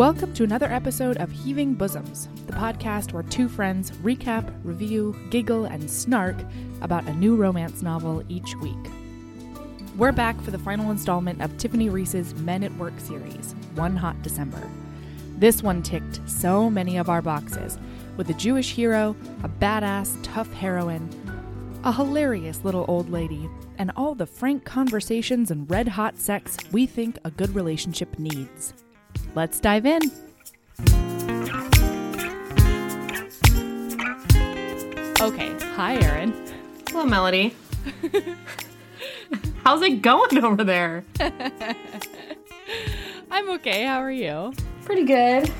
Welcome to another episode of Heaving Bosoms, the podcast where two friends recap, review, giggle, and snark about a new romance novel each week. We're back for the final installment of Tiffany Reisz's Men at Work series, One Hot December. This one ticked so many of our boxes, with a Jewish hero, a badass, tough heroine, a hilarious little old lady, and all the frank conversations and red hot sex we think a good relationship needs. Let's dive in. Okay, hi, Erin. Hello, Melody. How's it going over there? I'm okay. How are you? Pretty good.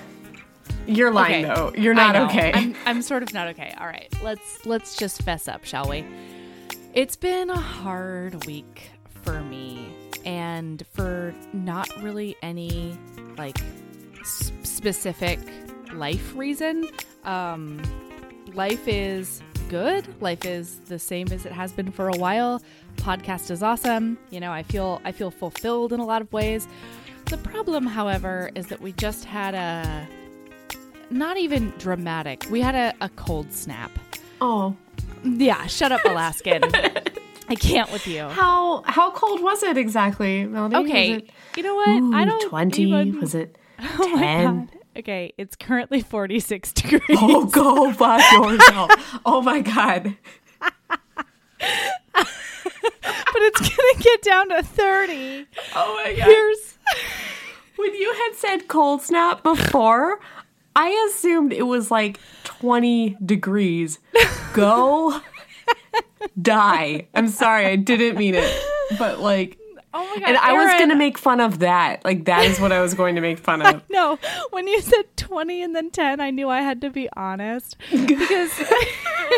You're lying Okay. though. You're not okay. I'm, I'm sort of not okay. All right, let's let's just fess up, shall we? It's been a hard week for me, and for not really any like s- specific life reason. Um, life is good. Life is the same as it has been for a while. Podcast is awesome. You know, I feel I feel fulfilled in a lot of ways. The problem, however, is that we just had a not even dramatic. We had a, a cold snap. oh, Yeah, shut up, Alaskan. I can't with you. how how cold was it exactly, Melody? Okay, it, you know what? ooh, I don't twenty. even- Was it Oh ten? God. Okay, it's currently 46 degrees. Oh, go fuck yourself. oh my god. but it's gonna get down to 30. Oh my god. Here's When you had said cold snap before, I assumed it was like 20 degrees. Go die. I'm sorry, I didn't mean it. But like oh my god. and I was going to make fun of that. Like that is what I was going to make fun of. No, when you said 20 and then 10, I knew I had to be honest. Because,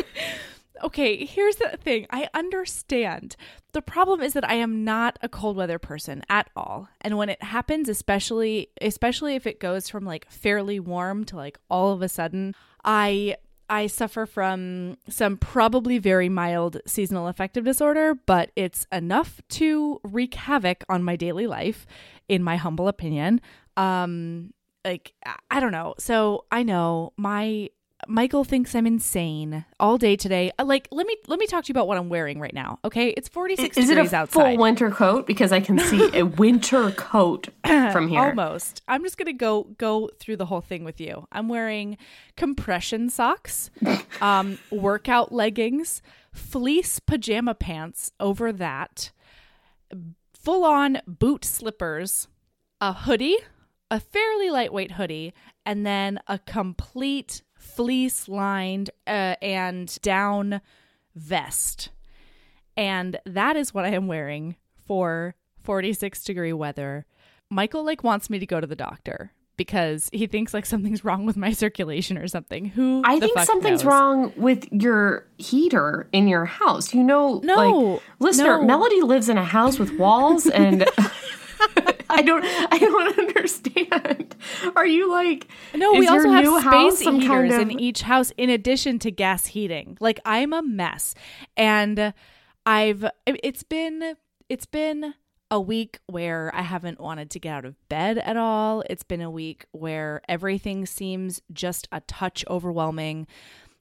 okay, here's the thing I understand. The problem is that I am not a cold weather person at all. And when it happens, especially especially if it goes from like fairly warm to like all of a sudden, I I suffer from some probably very mild seasonal affective disorder, but it's enough to wreak havoc on my daily life, in my humble opinion. Um, like I- don't know. So I know my Michael thinks I'm insane all day today. Uh, Like let me let me talk to you about what I'm wearing right now. Okay, it's 46 Is it degrees a outside. full winter coat? Because I can see a winter coat from here. Almost. I'm just gonna go go through the whole thing with you. I'm wearing compression socks, um, workout leggings, fleece pajama pants over that, full on boot slippers, a hoodie, a fairly lightweight hoodie, and then a complete fleece lined uh, and down vest. And that is what I am wearing for 46 degree weather. Michael like wants me to go to the doctor because he thinks like something's wrong with my circulation or something. Who I think something's knows? wrong with your heater in your house. You know, No, like listener, no. Melody lives in a house with walls and I don't I don't understand. Are you like No, we also have space some heaters kind of in each house in addition to gas heating. Like I'm a mess. And I've it's been it's been a week where I haven't wanted to get out of bed at all. It's been a week where everything seems just a touch overwhelming.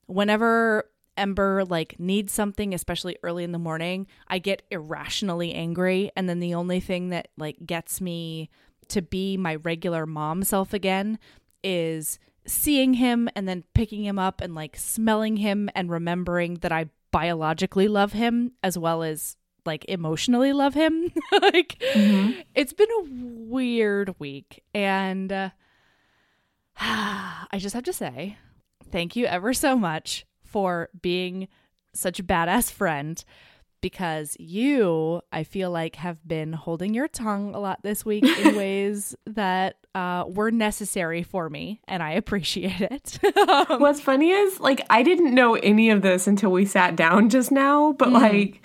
Whenever Ember like needs something, especially early in the morning, I get irrationally angry. And then the only thing that like gets me to be my regular mom self again is seeing him and then picking him up and like smelling him and remembering that I biologically love him as well as like emotionally love him. like it's been a weird week. And uh, I just have to say thank you ever so much for being such a badass friend because you, I feel like, have been holding your tongue a lot this week in ways that uh, were necessary for me, and I appreciate it. What's funny is like I didn't know any of this until we sat down just now, but like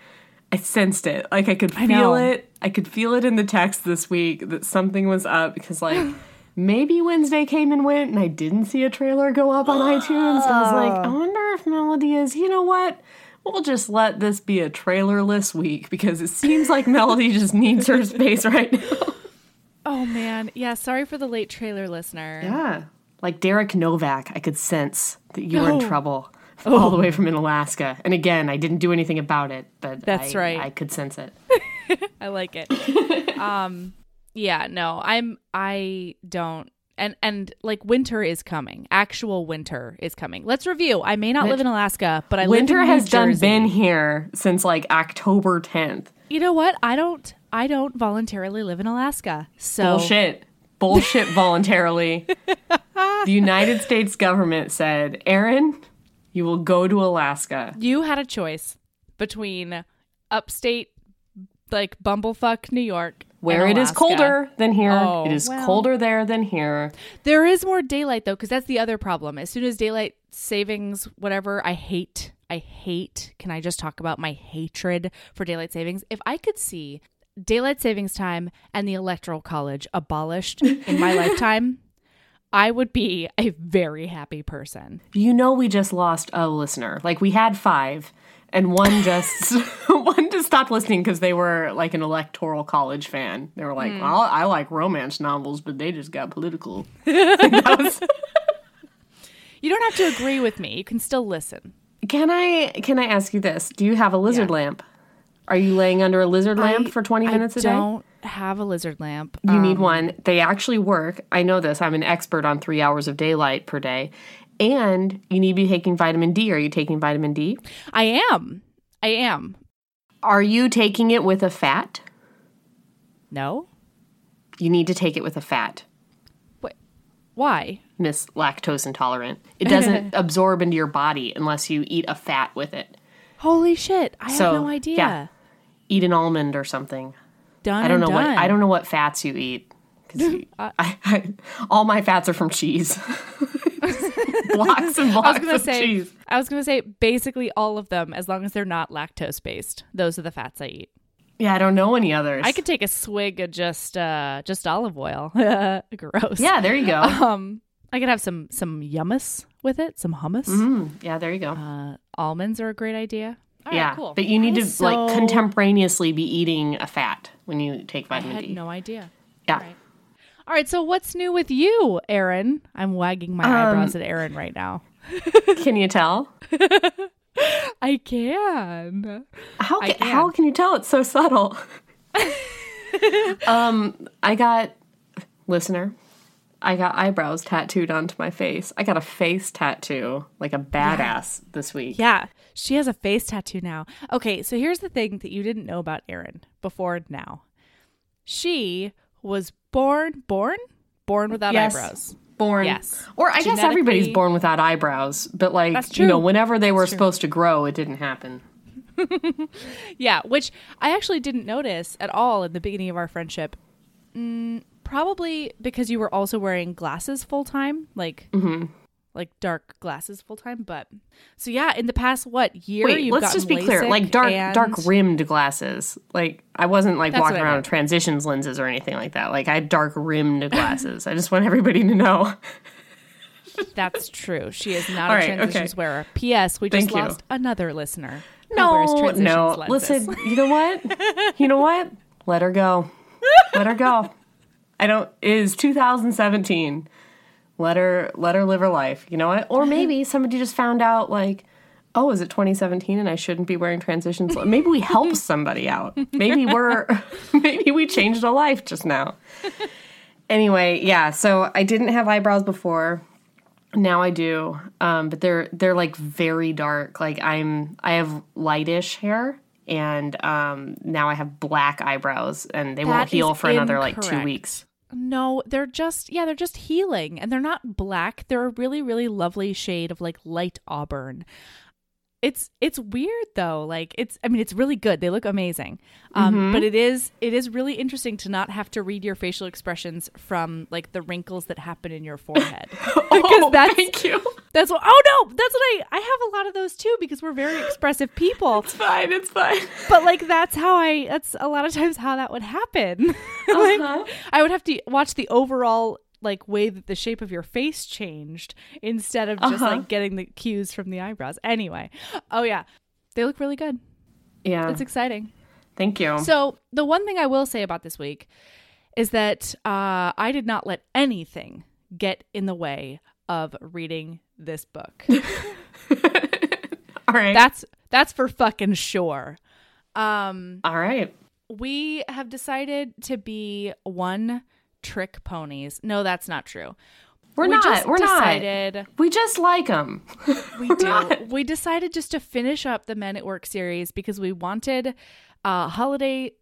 I sensed it. Like I could feel know. it. I could feel it in the text this week that something was up because like maybe Wednesday came and went and I didn't see a trailer go up on iTunes. I was like, I wonder if Melody is, you know what? We'll just let this be a trailerless week because it seems like Melody just needs her space right now. Oh man, yeah. Sorry for the late trailer, listener. Yeah. Like Derek Novak, I could sense that you were in Oh. trouble all the way from in Alaska. And again, I didn't do anything about it, but That's I- right. I could sense it. I like it. um, yeah, no, I'm. I don't. And and like winter is coming. Actual winter is coming. Let's review. I may not live in Alaska, but I Winter live in has done been here since like October 10th. You know what? I don't. I don't voluntarily live in Alaska. So Bullshit. Bullshit voluntarily. the United States government said, Erin, you will go to Alaska. you had a choice between upstate, like bumblefuck New York, Where it is colder than here. Oh, it is well. colder there than here. There is more daylight though, because that's the other problem. As soon as daylight savings, whatever, I hate. I hate. Can I just talk about my hatred for daylight savings? If I could see daylight savings time and the electoral college abolished in my lifetime, I would be a very happy person. You know we just lost a listener. Like we had five, and one just one just stopped listening because they were like an electoral college fan. They were like, Hmm. "Well, I like romance novels, but they just got political." Was- You don't have to agree with me. You can still listen. can I can I ask you this? Do you have a lizard Yeah. lamp? Are you laying under a lizard lamp I- for twenty minutes I a day? I don't have a lizard lamp. You Um, need one. They actually work. I know this. I'm an expert on three hours of daylight per day. And you need to be taking vitamin D. Are you taking vitamin D? I am. I am. Are you taking it with a fat? No. You need to take it with a fat. Wait. Why? Miss Lactose Intolerant. It doesn't absorb into your body unless you eat a fat with it. Holy shit! I So, have no idea. yeah. Eat an almond or something. Done. I don't know what. I don't know what fats you eat. I, I, all my fats are from cheese. blocks and I was gonna of say. cheese. I was gonna say basically all of them, as long as they're not lactose based. Those are the fats I eat. Yeah, I don't know any others. I could take a swig of just uh just olive oil. Gross. Yeah, there you go. Um, I could have some some hummus with it. Some hummus. Mm, yeah, there you go. Uh, almonds are a great idea. All right, yeah, cool. but you need to is like so- contemporaneously be eating a fat when you take I vitamin had D. no idea. yeah. right. All right, so what's new with you, Erin? I'm wagging my Um, eyebrows at Erin right now. Can you tell? I can. How I ca- how can. can you tell? It's so subtle. um, I got listener. I got eyebrows tattooed onto my face. I got a face tattoo like a badass this week. Yeah, she has a face tattoo now. Okay, so here's the thing that you didn't know about Erin before now. She was born, born, born without Yes. eyebrows. Born, Yes. or I guess everybody's born without eyebrows, but like you know, whenever they were That's true. supposed to grow, it didn't happen. Yeah, which I actually didn't notice at all in the beginning of our friendship. Mm, probably because you were also wearing glasses full time, like Mm-hmm. Like dark glasses full time. But so yeah, in the past what year? Wait, let's just be clear. Like dark and- dark rimmed glasses. Like I wasn't like That's walking around with transitions lenses or anything like that. Like I had dark rimmed glasses. I just want everybody to know. That's true. She is not All a right, transitions okay. wearer. P.S. We just Thank you. lost another listener. No, no. lenses. Listen, you know what? You know what? Let her go. Let her go. I don't. It is 2017. Let her let her live her life. You know what? Or maybe somebody just found out like, oh, is it 2017 and I shouldn't be wearing transitions? Maybe we help somebody out. Maybe we're maybe we changed a life just now. Anyway, yeah. So I didn't have eyebrows before. Now I do, um, but they're they're like very dark. Like I'm I have lightish hair, and um, now I have black eyebrows, and they won't heal for another like two weeks. No, they're just yeah, they're just healing and they're not black. They're a really really lovely shade of like light auburn. It's it's weird though. Like it's I mean it's really good. They look amazing. Um Mm-hmm. but it is it is really interesting to not have to read your facial expressions from like the wrinkles that happen in your forehead. Oh, that's- thank you. That's what Oh no, that's what I I have a lot of those too because we're very expressive people. It's fine. It's fine. But like that's how I that's a lot of times how that would happen. Uh-huh. I would have to watch the overall like way that the shape of your face changed instead of just Uh-huh. like getting the cues from the eyebrows. Anyway. Oh yeah. They look really good. Yeah. It's exciting. thank you. So, the one thing I will say about this week is that uh, I did not let anything get in the way of reading this book. All right. that's that's for fucking sure. Um, All right. we have decided to be one trick ponies. No, that's not true. We're we not. We're not. decided, We just like them. We do. we decided just to finish up the Men at Work series because we wanted uh, holiday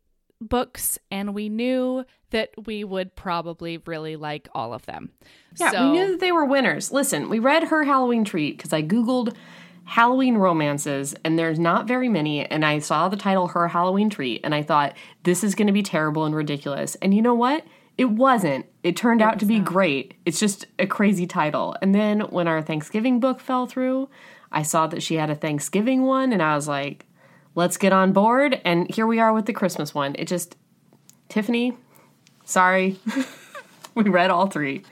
books, and we knew that we would probably really like all of them. Yeah, so, we knew that they were winners. Listen, we read her Halloween treat because I Googled Halloween romances, and there's not very many. And I saw the title Her Halloween Treat, and I thought, this is going to be terrible and ridiculous. And you know what? It wasn't. It turned out to be great. It's just a crazy title. And then when our Thanksgiving book fell through, I saw that she had a Thanksgiving one, and I was like, let's get on board. And here we are with the Christmas one. It just, Tiffany, sorry. we read all three.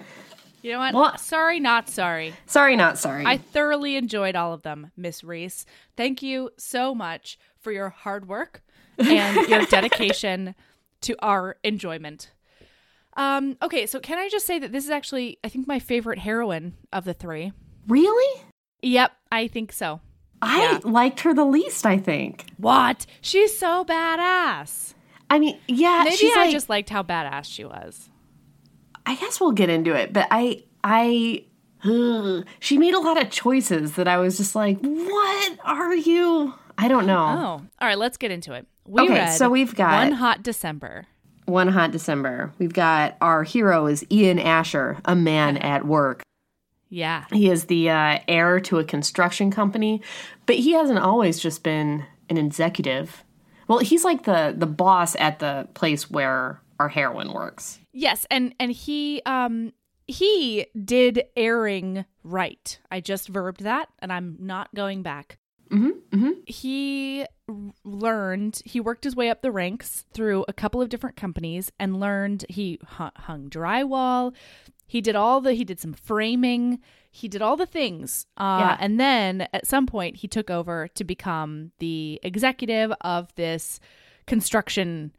You know what? Well- sorry, not sorry. Sorry, not sorry. I thoroughly enjoyed all of them, Miss Reisz. Thank you so much for your hard work and your dedication to our enjoyment. Um, okay, so can I just say that this is actually, I think, my favorite heroine of the three. really? Yep, I think so. I Yeah. liked her the least, I think. What? She's so badass. I mean, yeah, Maybe she's I like, just liked how badass she was. I guess we'll get into it, but I, I, ugh, she made a lot of choices that I was just like, what are you? I don't know. Oh, all right. Let's get into it. We Okay, so we've got- one hot December. One hot December. We've got our hero is Ian Asher, a man at work. Yeah, He is the uh, heir to a construction company, but he hasn't always just been an executive. Well, he's like the the boss at the place where our heroine works. yes, and and he um he did airing right. I just verbed that, and I'm not going back. Mm-hmm, mm-hmm. He learned he worked his way up the ranks through a couple of different companies and learned he hung drywall he did all the he did some framing he did all the things uh, Yeah. and then at some point he took over to become the executive of this construction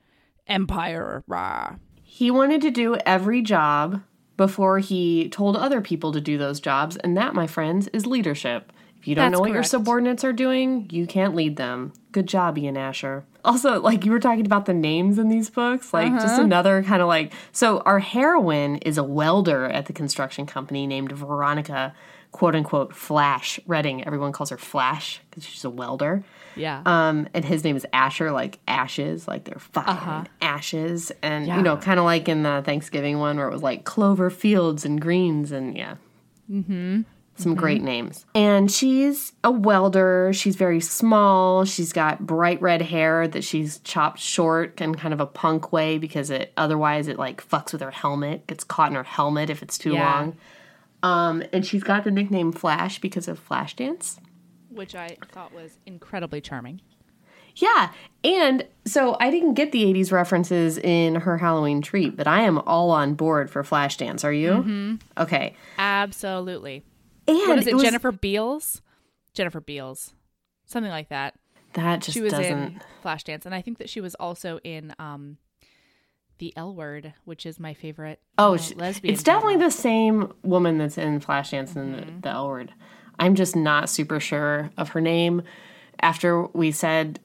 empire Rah. He wanted to do every job before he told other people to do those jobs, and that, my friends, is leadership. If you don't That's know what your subordinates are doing, you can't lead them. Good job, Ian Asher. Also, like you were talking about the names in these books, like just another kind of like so our heroine is a welder at the construction company named Veronica, quote unquote Flash Redding. Everyone calls her Flash because she's a welder. yeah Um, and his name is Asher, like ashes, like they're fucking ashes, and you know, kind of like in the Thanksgiving one where it was like clover fields and greens, and yeah, mm-hmm. Some great names. And she's a welder. She's very small. She's got bright red hair that she's chopped short in kind of a punk way because it otherwise it like fucks with her helmet, gets caught in her helmet if it's too Yeah. long. Um, and she's got the nickname Flash because of Flashdance. which i thought was incredibly charming Yeah. And so I didn't get the 80s references in her Halloween treat, but I am all on board for Flashdance. Are you? Mm-hmm. Okay. absolutely And what is it, was- jennifer beals jennifer beals something like that That just she was doesn't. in Flashdance, and I think that she was also in um, the L Word, which is my favorite. Oh, uh, she- lesbian. it's definitely drama. the same woman that's in Flashdance and Mm-hmm. the, the L word. I'm just not super sure of her name. After we said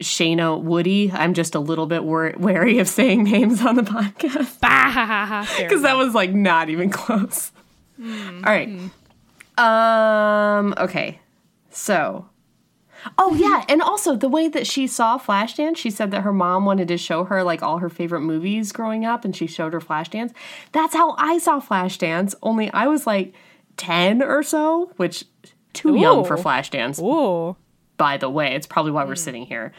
Shayna Woody, I'm just a little bit wor- wary of saying names on the podcast. Because that was like not even close. Hmm. All right. Um. Okay. So. Oh yeah, and also the way that she saw Flashdance, she said that her mom wanted to show her like all her favorite movies growing up, and she showed her Flashdance. That's how I saw Flashdance. Only I was like ten or so, which too young for Flashdance Ooh. by the way. It's probably why we're Hmm. sitting here.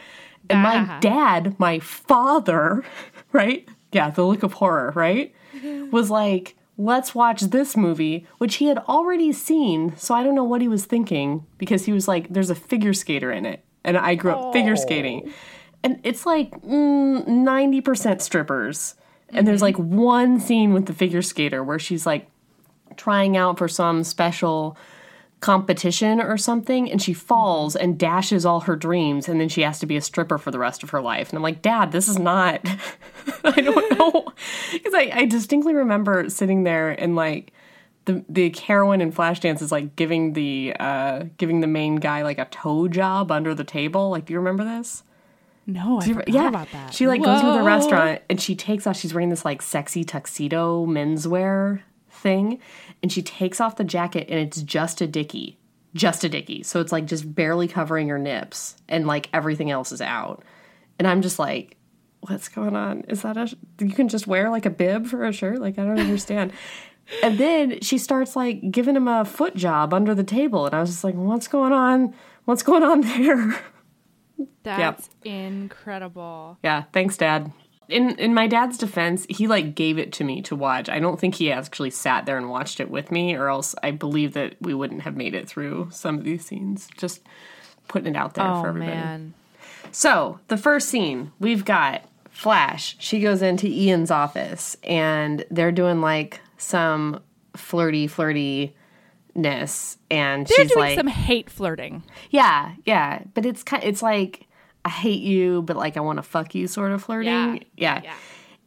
And my Ah. dad, my father, right? Yeah, the look of horror, right? Was like, let's watch this movie, which he had already seen. So I don't know what he was thinking because he was like, there's a figure skater in it. And I grew up figure skating. And it's like mm, 90% strippers. And there's like one scene with the figure skater where she's like trying out for some special competition or something and she falls and dashes all her dreams and then she has to be a stripper for the rest of her life. And i'm like dad this is not i don't know. Because I, I distinctly remember sitting there and like the the heroine in flashdance is like giving the uh giving the main guy like a toe job under the table. Like do you remember this? No, I forgot yeah. about that. she like goes to the restaurant and she takes off. She's wearing this like sexy tuxedo menswear thing and she takes off the jacket and it's just a dickie. Just a dickie. So it's like just barely covering her nips and like everything else is out. And i'm just like what's going on? Is that a you can just wear like a bib for a shirt? Like i don't understand. And then she starts like giving him a foot job under the table and i was just like what's going on? What's going on there? That's incredible. Yeah, thanks, Dad. In in my dad's defense, he like gave it to me to watch. I don't think he actually sat there and watched it with me, or else I believe that we wouldn't have made it through some of these scenes. Just putting it out there for Oh everybody. man. So the first scene we've got Flash. She goes into Ian's office and they're doing like some flirty flirty ness and They're she's doing like some hate flirting. yeah, yeah, but it's kind it's like I hate you, but like I want to fuck you sort of flirting. Yeah. Yeah.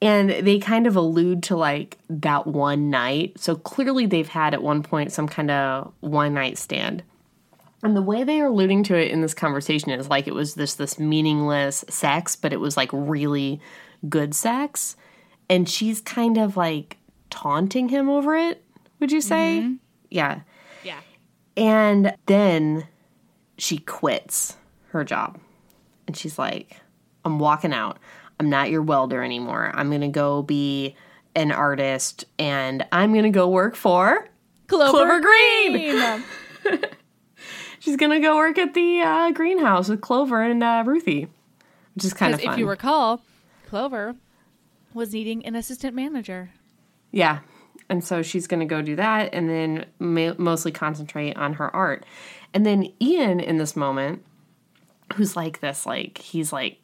And they kind of allude to like that one night. So clearly they've had at one point some kind of one night stand. And the way they are alluding to it in this conversation is like it was this this meaningless sex, but it was like really good sex. And she's kind of like taunting him over it, would you say? Mm-hmm. Yeah. Yeah. And then she quits her job. And she's like, I'm walking out. I'm not your welder anymore. I'm going to go be an artist and I'm going to go work for. Clover, Clover Green. Green. She's going to go work at the uh, greenhouse with Clover and uh, Ruthie, which is kind of fun. if you recall, Clover was needing an assistant manager. Yeah. And so she's going to go do that and then ma- mostly concentrate on her art. And then Ian in this moment, who's like this, like, he's like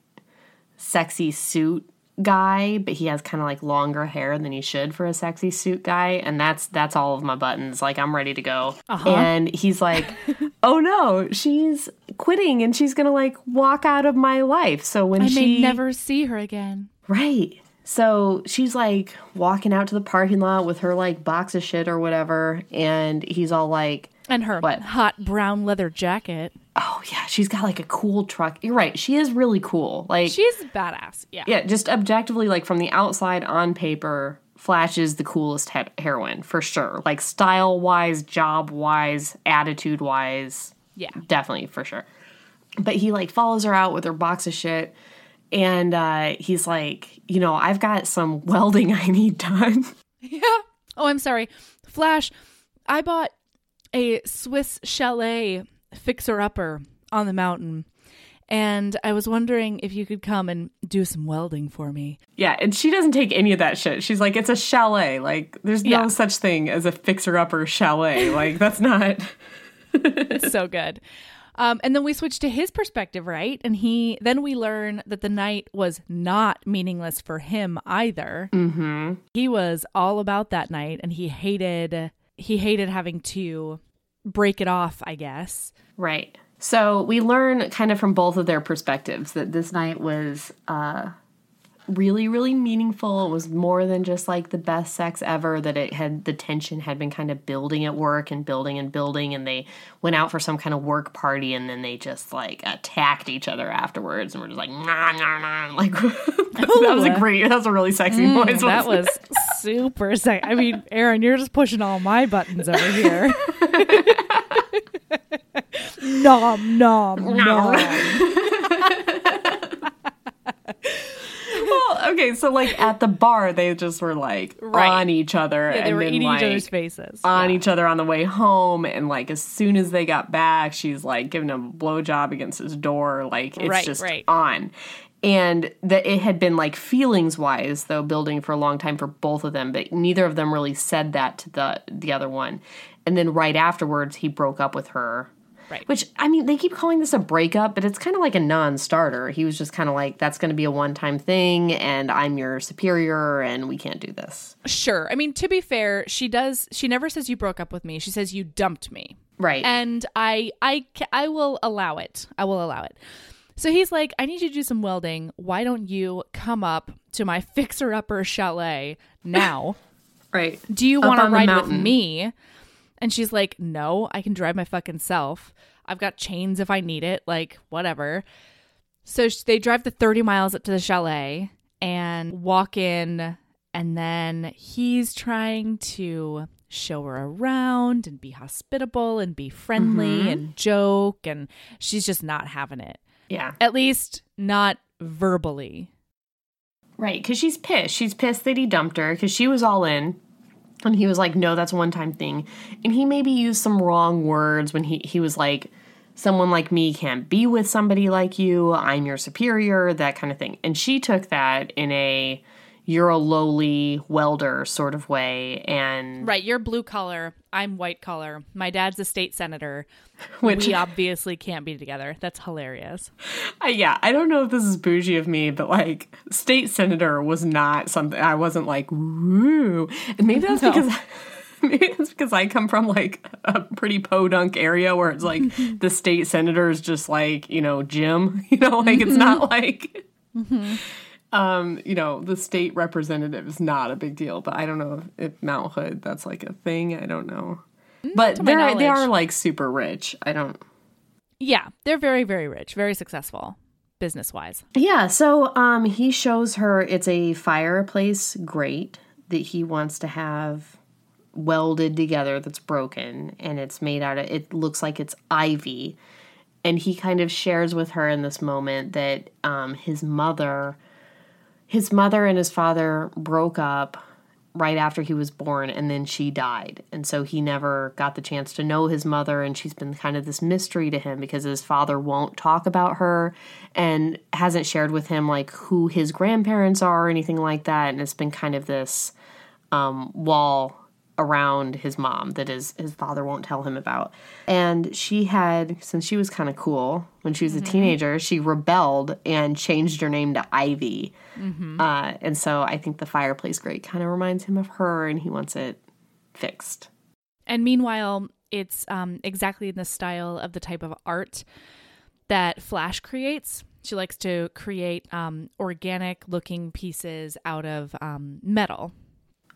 sexy suit guy, but he has kind of like longer hair than he should for a sexy suit guy. And that's, that's all of my buttons. Like, I'm ready to go. Uh-huh. And he's like, oh no, she's quitting and she's going to like walk out of my life. So when I she may never see her again. Right. So she's like walking out to the parking lot with her like box of shit or whatever, and he's all like, And her What? hot brown leather jacket. "Oh yeah, she's got like a cool truck." You're right. She is really cool. Like, She's badass. Yeah. yeah, just objectively, like from the outside on paper, Flash is the coolest he- heroine for sure. Like style wise, job wise, attitude wise, Yeah. definitely for sure. But he like follows her out with her box of shit, and uh, he's like, you know, I've got some welding I need done. Yeah. Oh, I'm sorry. Flash, I bought a Swiss chalet fixer upper on the mountain. And I was wondering if you could come and do some welding for me. Yeah, and she doesn't take any of that shit. She's like, it's a chalet. Like, there's no Yeah. such thing as a fixer upper chalet. Like, that's not. So good. Um, and then we switch to his perspective, right? And he then we learn that the night was not meaningless for him either. Mm-hmm. He was all about that night, and he hated he hated having to break it off. I guess. Right. So we learn kind of from both of their perspectives that this night was uh, really, really meaningful. It was more than just like the best sex ever, that it had the tension had been kind of building at work and building and building. And they went out for some kind of work party and then they just like attacked each other afterwards and were just like, nah, nah, nah. Like, that was a great, that was a really sexy mm, voice. That wasn't super sexy. I mean, Erin, you're just pushing all my buttons over here. nom nom nom. Well, okay, so like at the bar, they just were like Right. on each other, Yeah, they and were then eating like each other's faces. on Yeah. each other on the way home, and like as soon as they got back, she's like giving him a blowjob against his door, like it's Right, just right. on. And that it had been like feelings wise, though, building for a long time for both of them, but neither of them really said that to the the other one. And then right afterwards, he broke up with her. Right. Which I mean, they keep calling this a breakup, but it's kind of like a non-starter. He was just kind of like, "That's going to be a one-time thing, and I'm your superior, and we can't do this." Sure. I mean, to be fair, she does. She never says you broke up with me. She says you dumped me. Right. and I I I will allow it. I will allow it. So he's like, I need you to do some welding. Why don't you come up to my fixer upper chalet now? right. Do you want to ride with me? And she's like, No, I can drive my fucking self. I've got chains if I need it. Like whatever. So sh- they drive the 30 miles up to the chalet and walk in. And then he's trying to show her around and be hospitable and be friendly Mm-hmm. and joke. And she's just not having it. Yeah. At least not verbally. Right. Because she's pissed. She's pissed that he dumped her because she was all in. And he was like, no, that's a one time thing. And he maybe used some wrong words when he, he was like, someone like me can't be with somebody like you. I'm your superior, that kind of thing. And she took that in a, you're a lowly welder sort of way. And Right. You're blue collar. I'm white collar. My dad's a state senator. Which- we obviously can't be together. That's hilarious. I, yeah, I don't know if this is bougie of me, but like state senator was not something I wasn't like woo, and maybe that's No. because maybe that's because I come from like a pretty podunk area where it's like the state senator is just like you know Jim, you know, like it's not mm-hmm. like. Mm-hmm. Um, you know, the state representative is not a big deal, but I don't know if, if Mount Hood that's like a thing. I don't know, but to they're they are like super rich. I don't. Yeah. They're very, very rich, very successful business wise. Yeah, so um he shows her it's a fireplace grate that he wants to have welded together that's broken and it's made out of it looks like it's ivy. And he kind of shares with her in this moment that um his mother his mother and his father broke up right after he was born and then she died. And so he never got the chance to know his mother and she's been kind of this mystery to him because his father won't talk about her and hasn't shared with him like who his grandparents are or anything like that. And it's been kind of this um, wall around his mom that his his father won't tell him about. And she had since she was kind of cool when she was a teenager, she rebelled and changed her name to Ivy. Uh, and so I think the fireplace grate kind of reminds him of her, and he wants it fixed. And meanwhile, it's um, exactly in the style of the type of art that Flash creates. She likes to create um, organic looking pieces out of um, metal.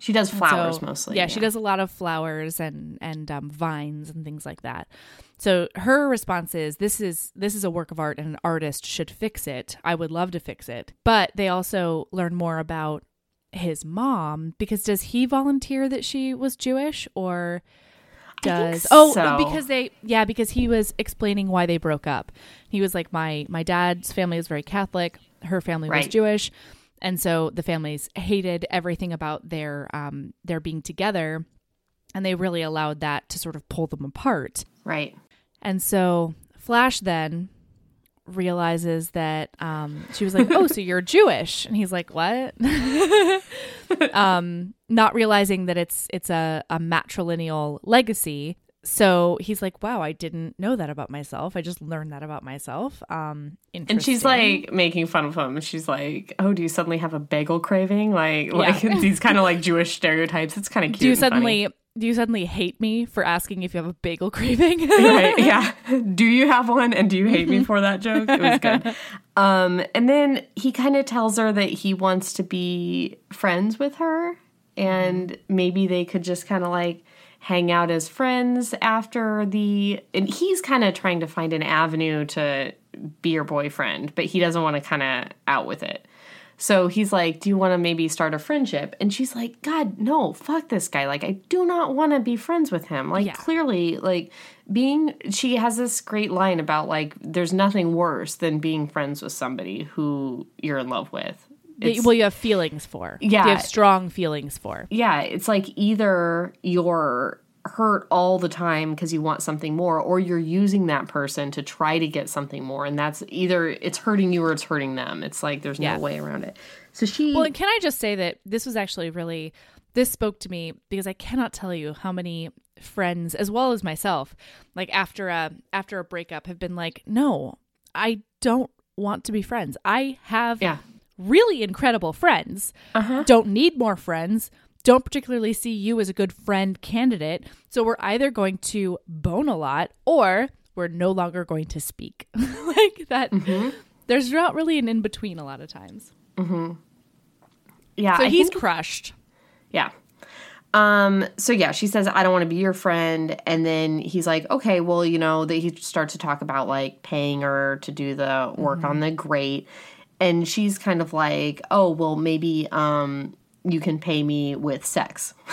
She does flowers So, mostly. Yeah, she does a lot of flowers and and um, vines and things like that. So her response is, "This is this is a work of art, and an artist should fix it. I would love to fix it." But they also learn more about his mom because does he volunteer that she was Jewish or does oh so. because they yeah because he was explaining why they broke up. He was like my my dad's family is very Catholic, her family was Jewish and so the families hated everything about their um their being together and they really allowed that to sort of pull them apart. Right. and so flash then realizes that um she was like oh so you're jewish? And he's like what? Um not realizing that it's it's a, a matrilineal legacy so he's like wow i didn't know that about myself i just learned that about myself um And she's like making fun of him. She's like, "Oh, do you suddenly have a bagel craving?" Like, Yeah. like these kind of like Jewish stereotypes. It's kind of cute. do you and funny. suddenly do you suddenly hate me for asking if you have a bagel craving right yeah do you have one and do you hate me for that joke it was good um and then he kind of tells her that he wants to be friends with her and maybe they could just kind of like hang out as friends after the and he's kind of trying to find an avenue to be your boyfriend but he doesn't want to kind of out with it so he's like, Do you want to maybe start a friendship? And she's like, God, no, fuck this guy. Like, I do not want to be friends with him. Like, Yeah. clearly, like, being, she has this great line about, like, there's nothing worse than being friends with somebody who you're in love with. It's- well you have feelings for Yeah. you have strong feelings for yeah, it's like either you're hurt all the time because you want something more, or you're using that person to try to get something more. And that's either it's hurting you or it's hurting them. It's like there's Yeah. no way around it. So she. Well, can I just say that this was actually really this spoke to me because I cannot tell you how many friends as well as myself like after a after a breakup have been like, "No, I don't want to be friends. I have Yeah. Really incredible friends. Uh-huh. Don't need more friends. don't particularly see you as a good friend candidate. So we're either going to bone a lot or we're no longer going to speak. like that. Mm-hmm. There's not really an in between a lot of times. Yeah. So I he's think- crushed. Yeah. Um, so yeah, she says, I don't want to be your friend. And then he's like, okay, well, you know, that he starts to talk about like paying her to do the work on the grate. And she's kind of like, oh, well, maybe, um, you can pay me with sex.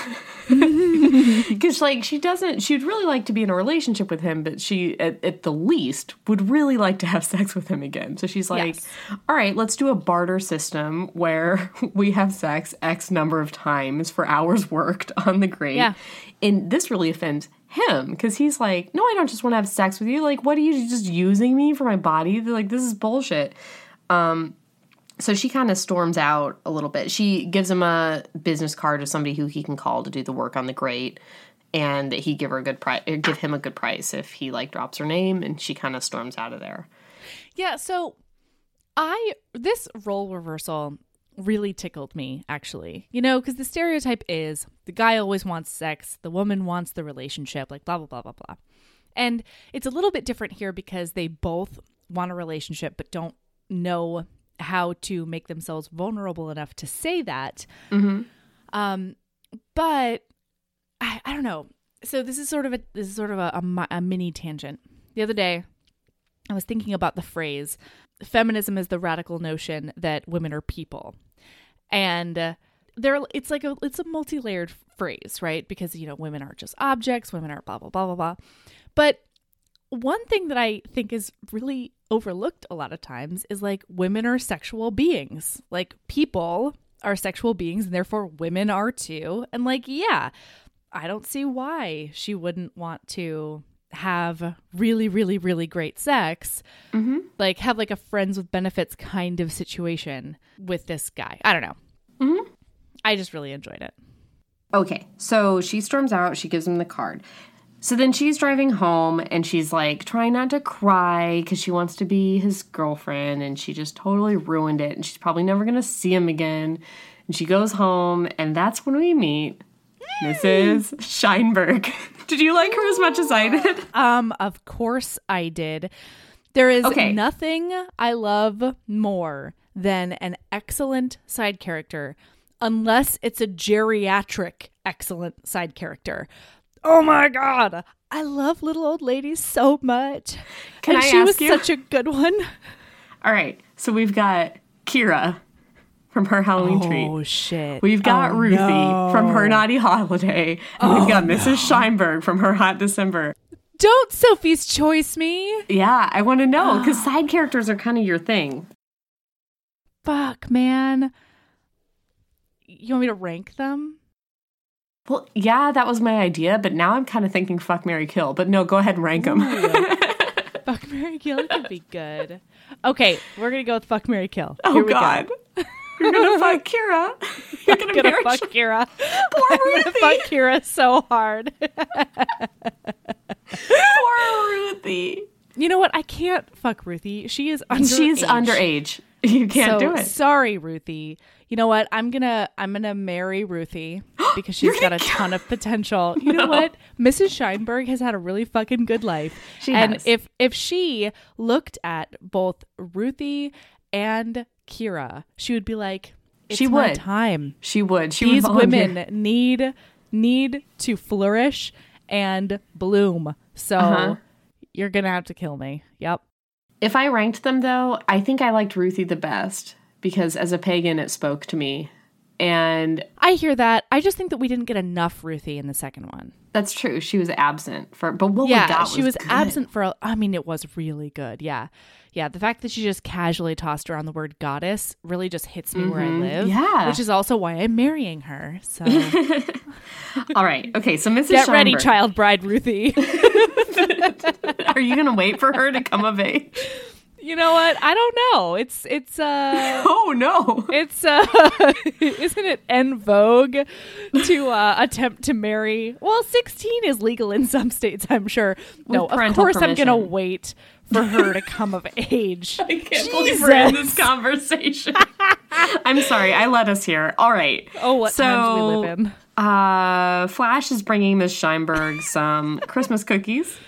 Because, like, she doesn't, she'd really like to be in a relationship with him, but she, at, at the least, would really like to have sex with him again. So she's like, Yes. all right, let's do a barter system where we have sex X number of times for hours worked on the grate. Yeah. And this really offends him because he's like, no, I don't just want to have sex with you. Like, what are you just using me for my body? They're like, this is bullshit. Um, so she kind of storms out a little bit. She gives him a business card of somebody who he can call to do the work on the grate, and he give her a good price, er, give him a good price if he like drops her name, and she kind of storms out of there. Yeah, so I this role reversal really tickled me actually. You know, cuz the stereotype is the guy always wants sex, the woman wants the relationship, like blah blah blah blah blah. And it's a little bit different here because they both want a relationship but don't know how to make themselves vulnerable enough to say that. Um but I, I don't know. So this is sort of a this is sort of a, a, a mini tangent. The other day I was thinking about the phrase feminism is the radical notion that women are people. And uh, there it's like a it's a multi-layered phrase, right? Because you know, women aren't just objects, women are blah blah blah blah blah. But one thing that I think is really overlooked a lot of times is like women are sexual beings. Like people are sexual beings and therefore women are too. And like, yeah, I don't see why she wouldn't want to have really, really, really great sex. Mm-hmm. Like, have like a friends with benefits kind of situation with this guy. I don't know. Mm-hmm. I just really enjoyed it. Okay, so she storms out, she gives him the card. So then she's driving home and she's like trying not to cry because she wants to be his girlfriend and she just totally ruined it and she's probably never gonna see him again. And she goes home and that's when we meet Mrs. Scheinberg. Did you like her as much as I did? Um, of course I did. There is Okay. nothing I love more than an excellent side character, unless it's a geriatric excellent side character. Oh my god, I love little old ladies so much. Can and I she ask was you- such a good one. All right, so we've got Kira from her Halloween oh, treat. Oh shit. We've got Oh, Ruthie no. from her naughty holiday. And we've oh, got Mrs. Scheinberg from her hot December. Don't Sophie's choice me. Yeah, I want to know because side characters are kind of your thing. Fuck, man. You want me to rank them? Well, yeah, that was my idea, but now I'm kind of thinking fuck Mary Kill. But no, go ahead and rank them. Fuck Mary Kill could be good. Okay, we're gonna go with Fuck Mary Kill. oh Here we go. God, you're gonna fuck Kira. You're gonna, gonna fuck Kira. Poor I'm gonna fuck Kira so hard. Poor Ruthie. you know what? I can't fuck Ruthie. She is underage. She's underage. You can't so, do it. Sorry, Ruthie. You know what? I'm gonna I'm gonna marry Ruthie because she's got a ton of potential. You know what? Mrs. Scheinberg has had a really fucking good life. She and has. if if she looked at both Ruthie and Kira, she would be like, it's She my would. time. She would. She These would women need need to flourish and bloom. So Uh-huh. you're gonna have to kill me. Yep. If I ranked them though, I think I liked Ruthie the best because as a pagan, it spoke to me. And I hear that. I just think that we didn't get enough Ruthie in the second one. that's true. She was absent for, but what yeah, we got she was good. absent for. A, I mean, it was really good. Yeah, yeah. The fact that she just casually tossed around the word goddess really just hits me where I live. Mm-hmm. Yeah. which is also why I'm marrying her. So All right. Okay. So Mrs. get ready, child bride Ruthie. Are you going to wait for her to come of age? You know what? I don't know. It's it's uh Oh no. it's uh isn't it en vogue to uh attempt to marry? Well, 16 is legal in some states, I'm sure. no, of parental course I'm going to wait for her to come of age. I can't believe we're in this conversation. I'm sorry, I led us here. All right. Oh, what so, times we live in. Uh, Flash is bringing Miss Scheinberg some Christmas cookies,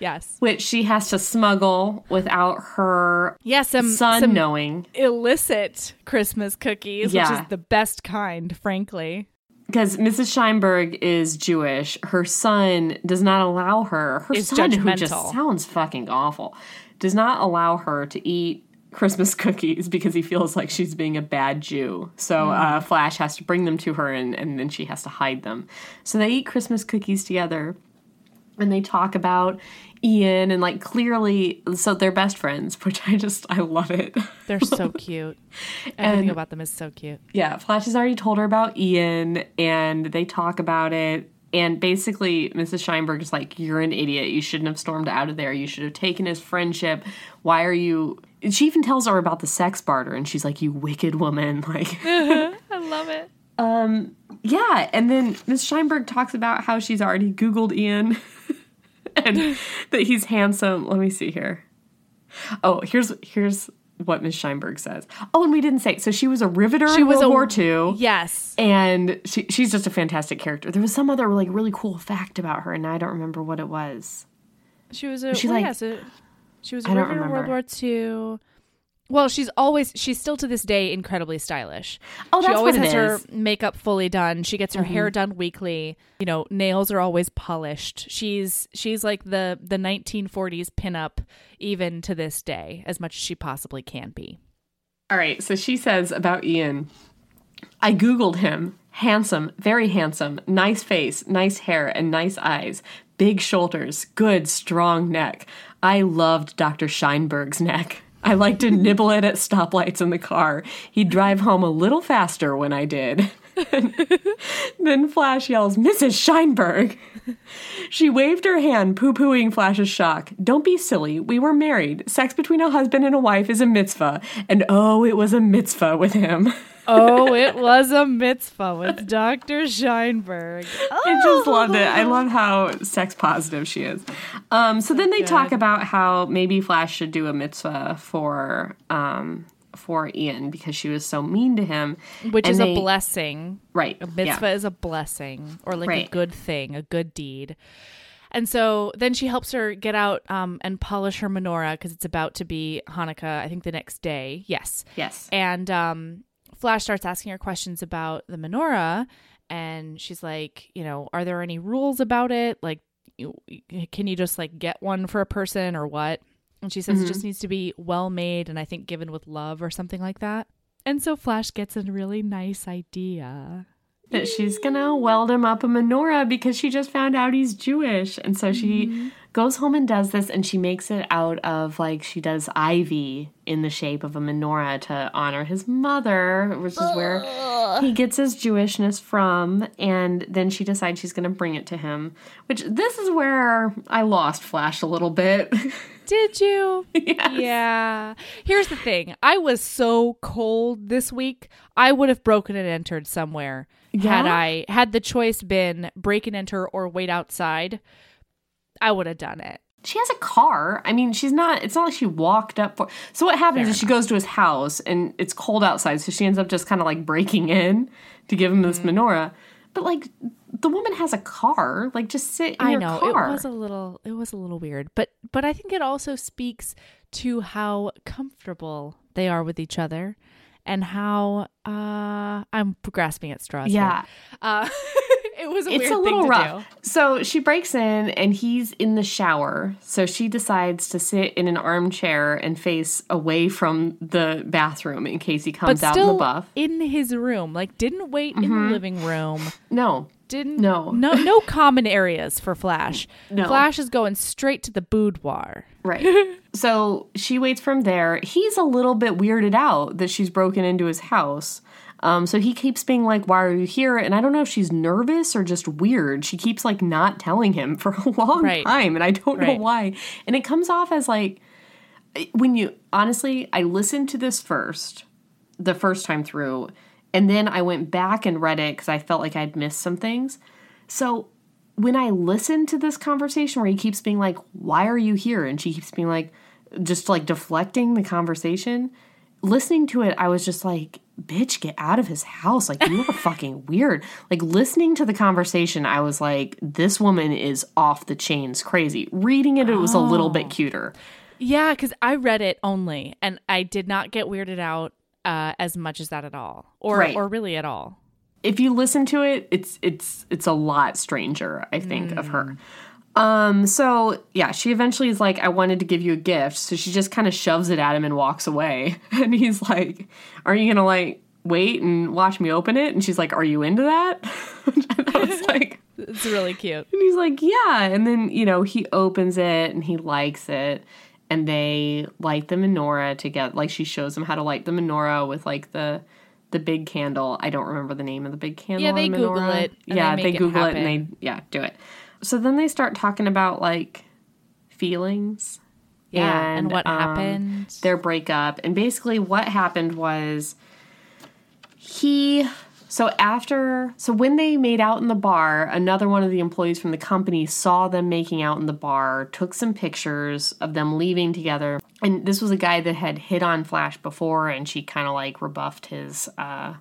Yes. which she has to smuggle without her Yeah, some son some knowing. illicit Christmas cookies, which is the best kind, frankly. Because Mrs. Scheinberg is Jewish, her son does not allow her. Her Is son, who just sounds fucking awful, does not allow her to eat Christmas cookies because he feels like she's being a bad Jew. So Hmm. uh, Flash has to bring them to her, and, and then she has to hide them. So they eat Christmas cookies together, and they talk about Ian and like clearly, so they're best friends, which I just I love it. They're so cute. Everything about them is so cute. Yeah, Flash has already told her about Ian, and they talk about it. And basically, Mrs. Scheinberg is like, You're an idiot. You shouldn't have stormed out of there. You should have taken his friendship. Why are you. And she even tells her about the sex barter, and she's like, You wicked woman. Like, I love it. Um yeah. And then Miss Scheinberg talks about how she's already Googled Ian and that he's handsome. Let me see here. Oh, here's here's what Miss Scheinberg says. Oh, and we didn't say. So she was a riveter She in was World a War II. Yes. and she, she's just a fantastic character. There was some other like really cool fact about her, and I don't remember what it was. She was a she well, like- yeah, so she was a I riveter in World War. II. Well, she's always she's still to this day incredibly stylish. Oh, that's she always what has it her makeup fully done. She gets her Mm-hmm. hair done weekly. You know, nails are always polished. She's she's like the the 1940s pinup even to this day as much as she possibly can be. All right, so she says about Ian. I googled him. Handsome, very handsome, nice face, nice hair, and nice eyes. Big shoulders, good strong neck. I loved Dr. Scheinberg's neck. I liked to nibble it at stoplights in the car. He'd drive home a little faster when I did. then Flash yells, Mrs. Scheinberg. She waved her hand, poo pooing Flash's shock. Don't be silly. We were married. Sex between a husband and a wife is a mitzvah. And oh, it was a mitzvah with him. Oh, it was a mitzvah with Dr. Scheinberg. I just loved it. I love how sex positive she is. Um, so then they talk about how maybe Flash should do a mitzvah for um, for Ian because she was so mean to him. Which And is they- a blessing. Right. A mitzvah Yeah. is a blessing or like a good thing, a good deed. And so then she helps her get out um, and polish her menorah because it's about to be Hanukkah, I think the next day. Yes. Yes. And um, Flash starts asking her questions about the menorah. And she's like, you know, are there any rules about it? Like, you, can you just like get one for a person or what? And she says Mm-hmm. it just needs to be well made and I think given with love or something like that. And so Flash gets a really nice idea. that she's gonna weld him up a menorah because she just found out he's Jewish. And so she Mm-hmm. Goes home and does this and she makes it out of like she does ivy in the shape of a menorah to honor his mother, which is where he gets his Jewishness from. And then she decides she's gonna bring it to him. Which this is where I lost Flash a little bit. Did you? Yes. Yeah. Here's the thing. I was so cold this week. I would have broken and entered somewhere had I had the choice been break and enter or wait outside. I would have done it. she has a car. I mean, she's not. It's not like she walked up for. So what happens Fair is she goes to his house and it's cold outside, so she ends up just kind of like breaking in to give him this Mm. menorah. But like, the woman has a car. Like, just sit in I your know car. it was a little it was a little weird, but but I think it also speaks to how comfortable they are with each other and how uh I'm grasping at straws. here. yeah, Uh, it was a it's weird a little thing to rough. So she breaks in and he's in the shower. So she decides to sit in an armchair and face away from the bathroom in case he comes But out in the still buff. in his room, like didn't wait in the mm-hmm. living room. No, Didn't No. no no common areas for Flash. No. Flash is going straight to the boudoir. Right. so she waits from there. He's a little bit weirded out that she's broken into his house. Um, so he keeps being like, Why are you here? And I don't know if she's nervous or just weird. She keeps like not telling him for a long Right. time. And I don't know why. And it comes off as like, when you honestly, I listened to this first, the first time through, and then I went back and read it because I felt like I'd missed some things. So when I listened to this conversation where he keeps being like, Why are you here? And she keeps being like, just like deflecting the conversation, listening to it, I was just like, Bitch, get out of his house. Like, you are fucking weird. Like, listening to the conversation, I was like, This woman is off the chains crazy. Reading it, it was a little bit cuter. Yeah, because I read it only, and I did not get weirded out uh, as much as that at all, or Right. or really at all. if you listen to it, it's it's it's a lot stranger, I think, of her. Um, so yeah, she eventually is like, I wanted to give you a gift. So she just kind of shoves it at him and walks away. And he's like, Are you gonna like wait and watch me open it? And she's like, Are you into that? I was like It's really cute. and he's like, Yeah. And then, you know, he opens it and he likes it. And they light the menorah together. Like she shows him how to light the menorah with like the the big candle. I don't remember the name of the big candle. Yeah, they the Google it, Yeah, they they, it Google it and they yeah do it. So then they start talking about like feelings. Yeah, and, what um, happened? their breakup. And basically, what happened was he. So after, so when they made out in the bar, another one of the employees from the company saw them making out in the bar, took some pictures of them leaving together. And this was a guy that had hit on Flash before, and she kind of like rebuffed his uh,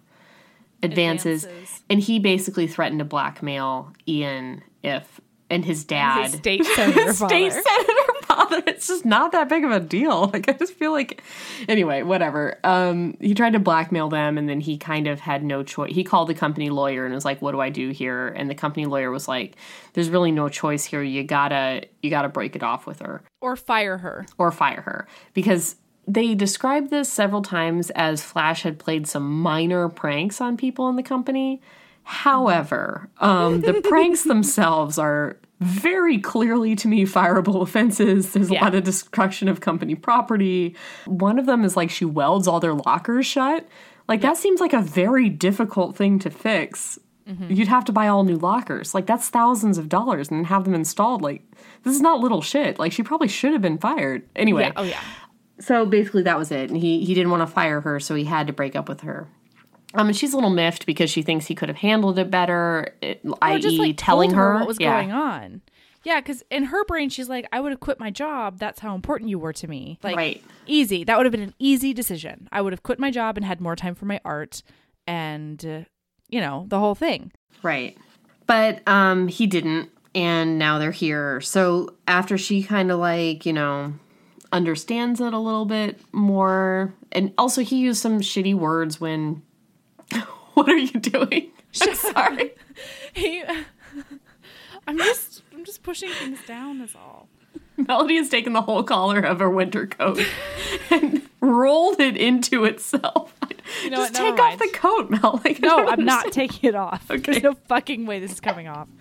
advances. Advances. And he basically threatened to blackmail Ian if, and his dad His state senator state father. senator father. It's just not that big of a deal. Like I just feel like anyway, whatever. Um he tried to blackmail them and then he kind of had no choice. He called the company lawyer and was like, "What do I do here?" And the company lawyer was like, "There's really no choice here. You got to you got to break it off with her or fire her. or fire her." Because they described this several times as Flash had played some minor pranks on people in the company. However, um, the pranks themselves are very clearly to me fireable offenses. There's a Yeah. lot of destruction of company property. One of them is like she welds all their lockers shut. Like that seems like a very difficult thing to fix. You'd have to buy all new lockers. Like that's thousands of dollars and have them installed. Like this is not little shit. Like she probably should have been fired. Anyway, Yeah. Oh yeah. so basically that was it and he he didn't want to fire her so he had to break up with her um and she's a little miffed because she thinks he could have handled it better it, Or i.e just like telling told her, what was yeah. going on. Yeah, because in her brain, she's like, I would have quit my job. That's how important you were to me. Like, Right. easy. That would have been an easy decision. I would have quit my job and had more time for my art and, uh, you know, the whole thing. right but um he didn't and now they're here so after she kind of like you know understands it a little bit more and also he used some shitty words when what are you doing i'm sorry He, I'm just, I'm just pushing things down. Is all. Melody has taken the whole collar of her winter coat and rolled it into itself. You know Just what? Take off mind. the coat, Mel. Like, No, I'm not taking it off. Okay. There's no fucking way this is coming off.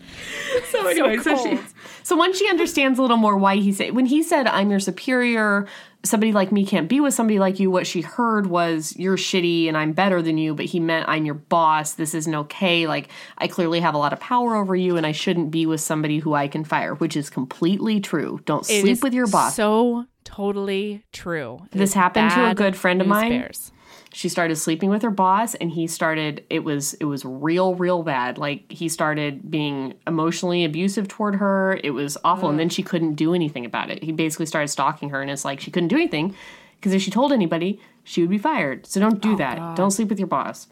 So anyway, so, she, so once she understands a little more why he said when he said I'm your superior, somebody like me can't be with somebody like you. What she heard was you're shitty and I'm better than you, but he meant I'm your boss. This isn't okay. Like I clearly have a lot of power over you, and I shouldn't be with somebody who I can fire, which is completely true. Don't sleep with your boss. So totally true. It This happened to a good friend of mine. bears. She started sleeping with her boss and he started it was it was real real bad. Like he started being emotionally abusive toward her. It was awful. And then she couldn't do anything about it. He basically started stalking her and it's like she couldn't do anything because if she told anybody she would be fired. So don't do that. Don't sleep with your boss.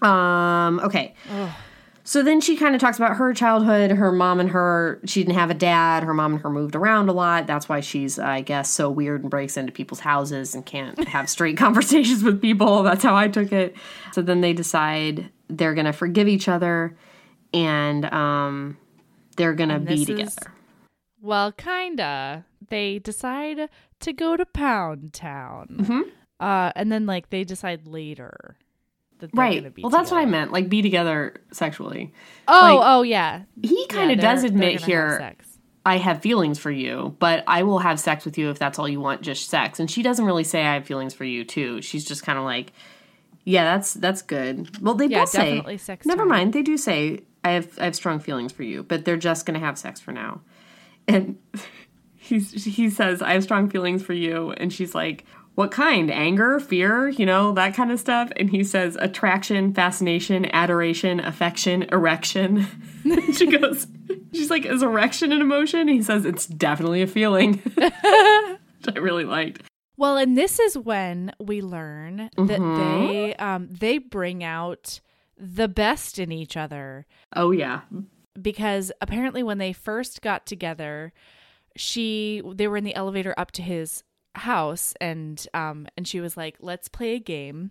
Um okay so then she kind of talks about her childhood. Her mom and her, she didn't have a dad. Her mom and her moved around a lot. That's why she's, I guess, so weird and breaks into people's houses and can't have straight conversations with people. That's how I took it. So then they decide they're going to forgive each other and um, they're going to be this is- together. Well, kinda. They decide to go to Pound Town. Mm-hmm. Uh, and then like they decide later that they're Right. gonna be Well, that's what I meant. Like, be together sexually. Oh, like, oh yeah. He kind of they're- does admit gonna have here. sex. I have feelings for you, but I will have sex with you if that's all you want, just sex. And she doesn't really say I have feelings for you too. She's just kind of like, yeah, that's that's good. Well, they Yeah, both say definitely sex Never time. mind, they do say I have I have strong feelings for you, but they're just gonna have sex for now. And he's he says, "I have strong feelings for you," and she's like, "What kind? Anger, fear, you know, that kind of stuff." And he says, "Attraction, fascination, adoration, affection, erection." She goes, "She's like, is erection an emotion?" He says, "It's definitely a feeling." Which I really liked. Well, and this is when we learn that they um they bring out the best in each other Oh yeah, because apparently when they first got together, she they were in the elevator up to his house and um and she was like, "Let's play a game.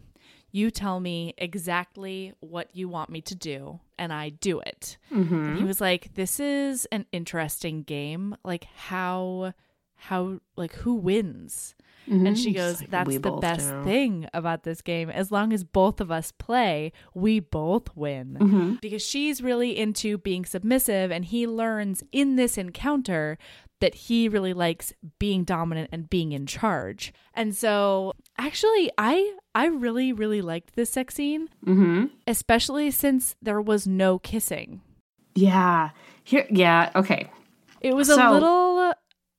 You tell me exactly what you want me to do, and I do it." And he mm-hmm. was like, "This is an interesting game. Like how how like who wins?" Mm-hmm. And she goes, like, "That's "We the best do." thing about this game. As long as both of us play, we both win." Mm-hmm. Because she's really into being submissive and he learns in this encounter that he really likes being dominant and being in charge. And so, actually, I I really really liked this sex scene, Mm-hmm. especially since there was no kissing. yeah. Here, yeah. Okay. It was a little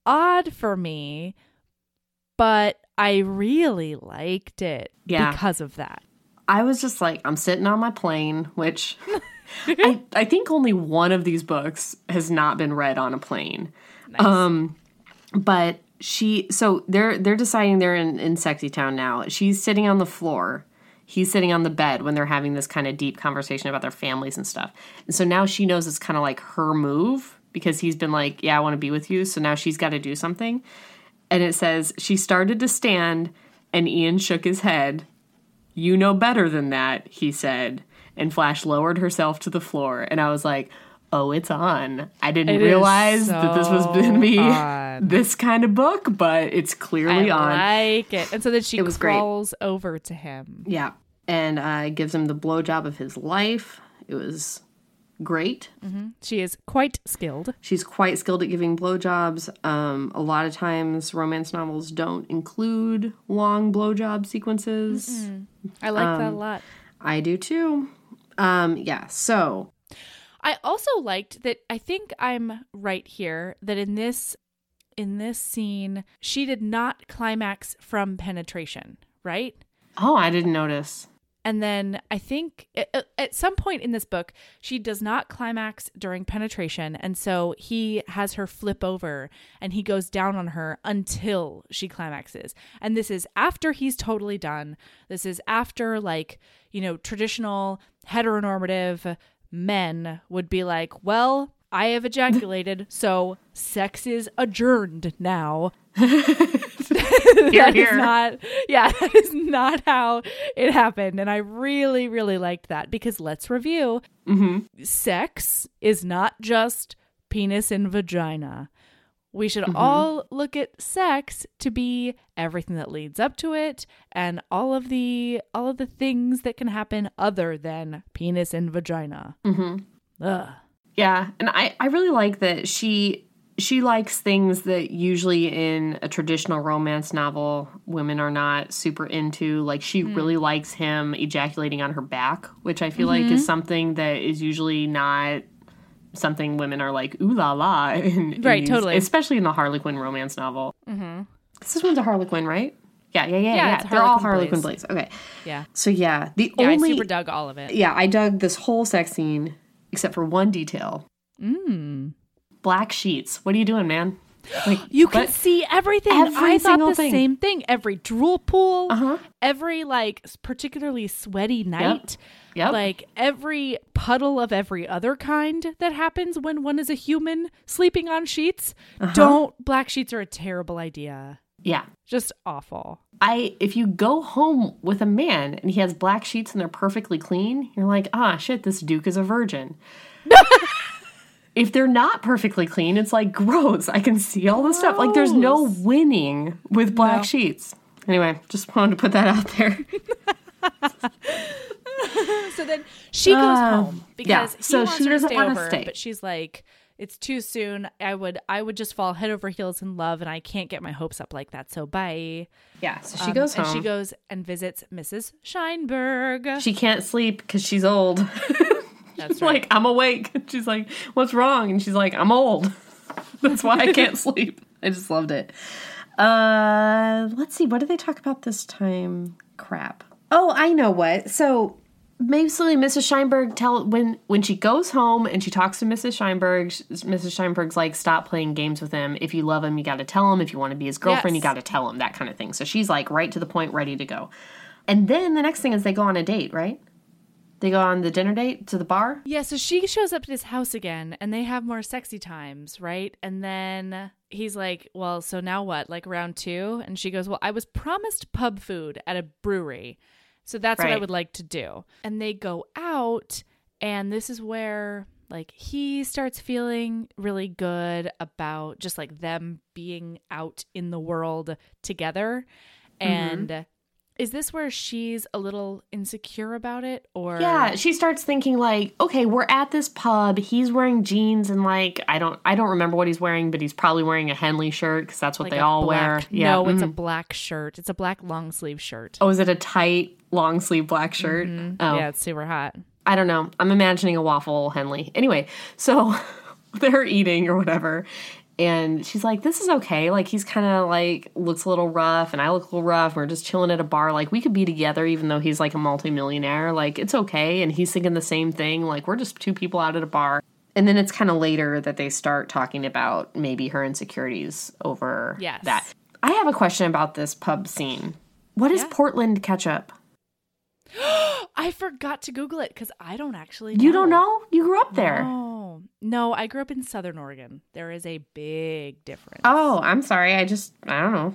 odd for me, but I really liked it Yeah. because of that. I was just like, I'm sitting on my plane, which I, I think only one of these books has not been read on a plane. Um, but she, so they're they're deciding they're in in Sexy Town now. She's sitting on the floor. He's sitting on the bed when they're having this kind of deep conversation about their families and stuff. And so now she knows it's kind of like her move because he's been like, "Yeah, I want to be with you." So now she's got to do something. And it says she started to stand, and Ian shook his head. You know better than that, he said. And Flash lowered herself to the floor. And I was like, oh, it's on. I didn't It realize that this was going to be on. this kind of book, but it's clearly I on. I like it. And so then she It was great. crawls over to him. yeah. And uh, gives him the blowjob of his life. It was great. She is quite skilled. She's quite skilled at giving blowjobs. Um, a lot of times, romance novels don't include long blowjob sequences. I like Um, that a lot. I do too. Um, yeah. So I also liked that I think I'm right here that in this in this scene she did not climax from penetration, right? Oh, I didn't notice. And then I think at, at some point in this book, she does not climax during penetration. And so he has her flip over and he goes down on her until she climaxes. And this is after he's totally done. This is after, like, you know, traditional heteronormative men would be like, well, I have ejaculated, so sex is adjourned now. that is here. not yeah that is not how it happened and i really really liked that because let's review mm-hmm. sex is not just penis and vagina we should mm-hmm. all look at sex to be everything that leads up to it and all of the all of the things that can happen other than penis and vagina mm-hmm. Ugh. Yeah, and I I really like that she she likes things that usually in a traditional romance novel women are not super into. Like she hmm. really likes him ejaculating on her back, which I feel like is mm-hmm. something that is usually not something women are like ooh la la. In, in Right, these- totally. Especially in the Harlequin romance novel. Mm-hmm. This one's a Harlequin, right? Yeah, yeah, yeah, Yeah, yeah. They're all Harlequin. Blaze. Okay, yeah so yeah, the yeah only i super dug all of it yeah, I dug this whole sex scene except for one detail. mm. Black sheets. What are you doing, man? Like You can see everything. Every I thought the thing. same thing. Every drool pool, Uh-huh. every like particularly sweaty night, Yep. like every puddle of every other kind that happens when one is a human sleeping on sheets. Uh-huh. Don't black sheets are a terrible idea. Yeah. Just awful. I if you go home with a man and he has black sheets and they're perfectly clean, you're like, ah shit, this Duke is a virgin. if they're not perfectly clean, it's like gross. I can see all the stuff. Like there's no winning with black No. sheets. Anyway, just wanted to put that out there. So then she goes Uh, home because yeah, he so wants she her to doesn't stay wanna over, stay. but she's like, "It's too soon. I would, I would just fall head over heels in love, and I can't get my hopes up like that. So bye." Yeah, so she Um, goes and she goes and visits Mrs. Scheinberg. she can't sleep because she's old. That's She's right. like, I'm awake. She's like, what's wrong? And she's like, I'm old. That's why I can't sleep. I just loved it. Uh, let's see. What do they talk about this time? Crap. Oh, I know what. So basically, Mrs. Scheinberg tell when when she goes home and she talks to Mrs. Scheinberg. Mrs. Scheinberg's like, "Stop playing games with him. If you love him, you got to tell him. If you want to be his girlfriend, Yes. you got to tell him." That kind of thing. So she's like right to the point, ready to go. And then the next thing is they go on a date, right? They go on the dinner date to the bar. Yeah, so she shows up at his house again and they have more sexy times, right? And then he's like, Well, so now what? Like round two? And she goes, Well, I was promised pub food at a brewery. So that's what I would like to do. And they go out, and this is where like he starts feeling really good about just like them being out in the world together. Mm-hmm. And is this where she's a little insecure about it or Yeah, she starts thinking like, okay, we're at this pub. He's wearing jeans and like I don't I don't remember what he's wearing, but he's probably wearing a Henley shirt because that's what like they all black- wear. Yeah. No, it's a mhm. black shirt. It's a black long sleeve shirt. oh, is it a tight long sleeve black shirt? Oh, Yeah, it's super hot. I don't know. I'm imagining a waffle Henley. Anyway, so they're eating or whatever. And she's like, This is okay. Like, he's kind of like looks a little rough, and I look a little rough. We're just chilling at a bar. Like, we could be together, even though he's like a multimillionaire. Like, it's okay. And he's thinking the same thing. Like, we're just two people out at a bar. And then it's kind of later that they start talking about maybe her insecurities over Yes. that. I have a question about this pub scene. What is Yeah. Portland ketchup? I forgot to Google it because I don't actually. You don't know? You grew up there. No, no, I grew up in Southern Oregon. There is a big difference. Oh, I'm sorry. I just, I don't know.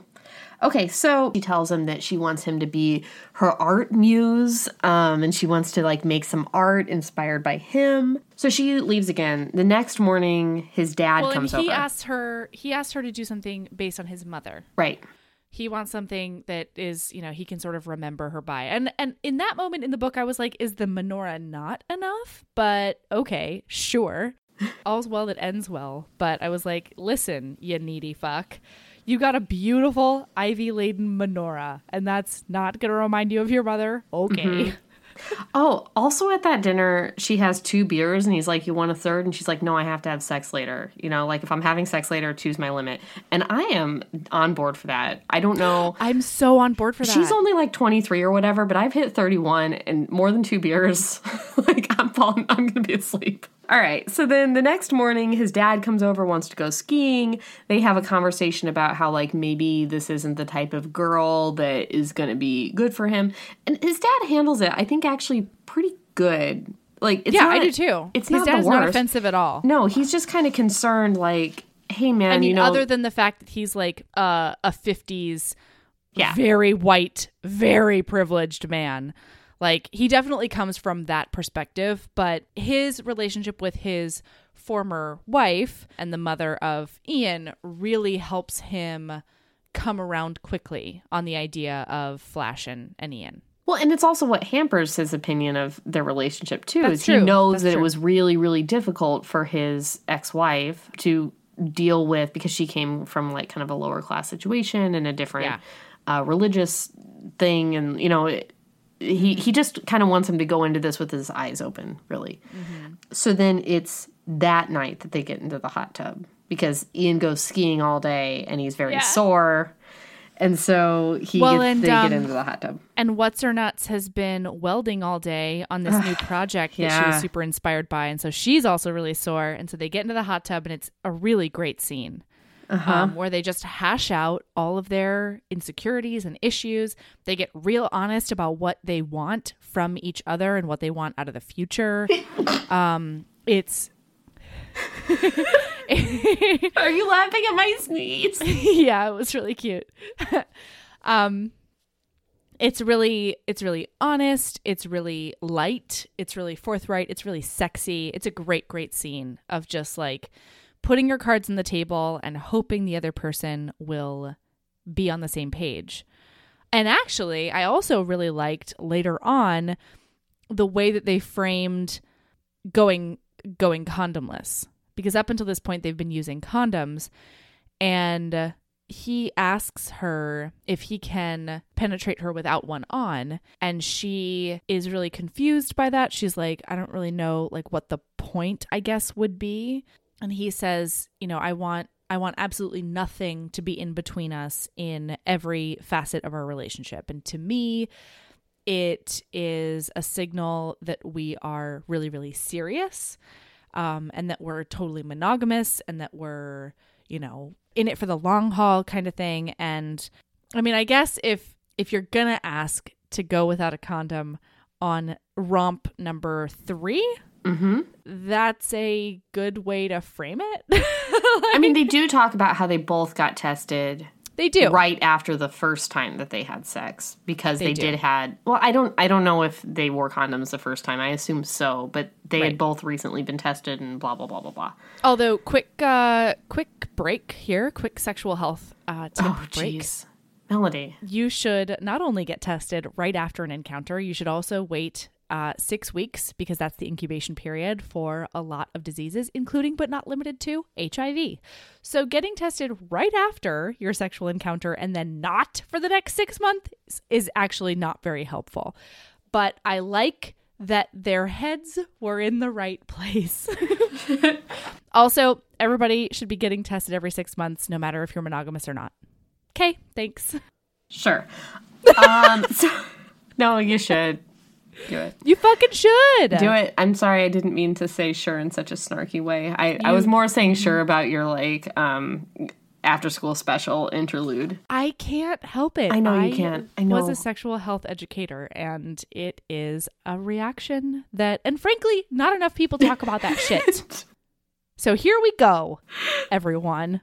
Okay, so she tells him that she wants him to be her art muse, um, and she wants to like make some art inspired by him. So she leaves again. The next morning, his dad well, and he over. asked her. He asked her to do something based on his mother. right. He wants something that is, you know, he can sort of remember her by. And and in that moment in the book, I was like, is the menorah not enough? But okay, sure. All's well that ends well. But I was like, listen, you needy fuck. You got a beautiful ivy laden menorah, and that's not going to remind you of your mother. Okay. Mm-hmm. Oh, also at that dinner, she has two beers, and he's like, "You want a third? And she's like, "No, I have to have sex later." You know, like if I'm having sex later, choose my limit. And I am on board for that. I don't know. I'm so on board for that. She's only like 23 or whatever, but I've hit 31 and more than two beers. like I'm falling, I'm going to be asleep. All right. So then the next morning, his dad comes over, wants to go skiing. They have a conversation about how, like, maybe this isn't the type of girl that is going to be good for him. And his dad handles it, I think, actually pretty good. Like, it's yeah, not, I do too. It's His not dad the is worst. not offensive at all. No, he's just kind of concerned, like, hey, man, I mean, you know. other than the fact that he's like uh, a 50s, Yeah. very white, very privileged man. Like, he definitely comes from that perspective, but his relationship with his former wife and the mother of Ian really helps him come around quickly on the idea of Flash and, and Ian. Well, and it's also what hampers his opinion of their relationship too. That's is he knows That's that true. it was really, really difficult for his ex-wife to deal with because she came from like kind of a lower class situation and a different uh, religious thing, and you know, it, he he just kind of wants him to go into this with his eyes open, really. Mm-hmm. So then it's that night that they get into the hot tub because Ian goes skiing all day and he's very Yeah. sore. And so he Well, gets, and, they um, get into the hot tub. And What's Her Nuts has been welding all day on this new project that she was super inspired by. And so she's also really sore. And so they get into the hot tub, and it's a really great scene um, where they just hash out all of their insecurities and issues. They get real honest about what they want from each other and what they want out of the future. um, it's. Are you laughing at my sneeze? yeah, it was really cute. um it's really it's really honest, it's really light, it's really forthright, it's really sexy. It's a great great scene of just like putting your cards on the table and hoping the other person will be on the same page. And actually, I also really liked later on the way that they framed going going condomless because up until this point they've been using condoms. And uh, he asks her if he can penetrate her without one on. And she is really confused by that. She's like i don't really know like what the point i guess would be and he says you know i want I want absolutely nothing to be in between us in every facet of our relationship. And to me, it is a signal that we are really, really serious um, and that we're totally monogamous and that we're, you know, in it for the long haul kind of thing. And I mean, I guess if if you're gonna ask to go without a condom on romp number 3 Mm-hmm. that's a good way to frame it. I mean, they do talk about how they both got tested they do. right after the first time that they had sex because they, do. did had well i don't i don't know if they wore condoms the first time i assume so but they Right. had both recently been tested and blah blah blah blah blah Although quick uh quick break here, quick sexual health uh tip oh break. jeez melody You should not only get tested right after an encounter, you should also wait uh, six weeks because that's the incubation period for a lot of diseases, including but not limited to HIV. So, getting tested right after your sexual encounter and then not for the next six months is actually not very helpful. But I like that their heads were in the right place. also, everybody should be getting tested every six months, no matter if you're monogamous or not. Okay, thanks. sure um so, no you should do it You fucking should. do it i'm sorry i didn't mean to say sure in such a snarky way i i was more saying sure about your like um after school special interlude I can't help it. I know you can't. I was a sexual health educator, and it is a reaction that, and frankly, not enough people talk about that shit. So here we go, everyone.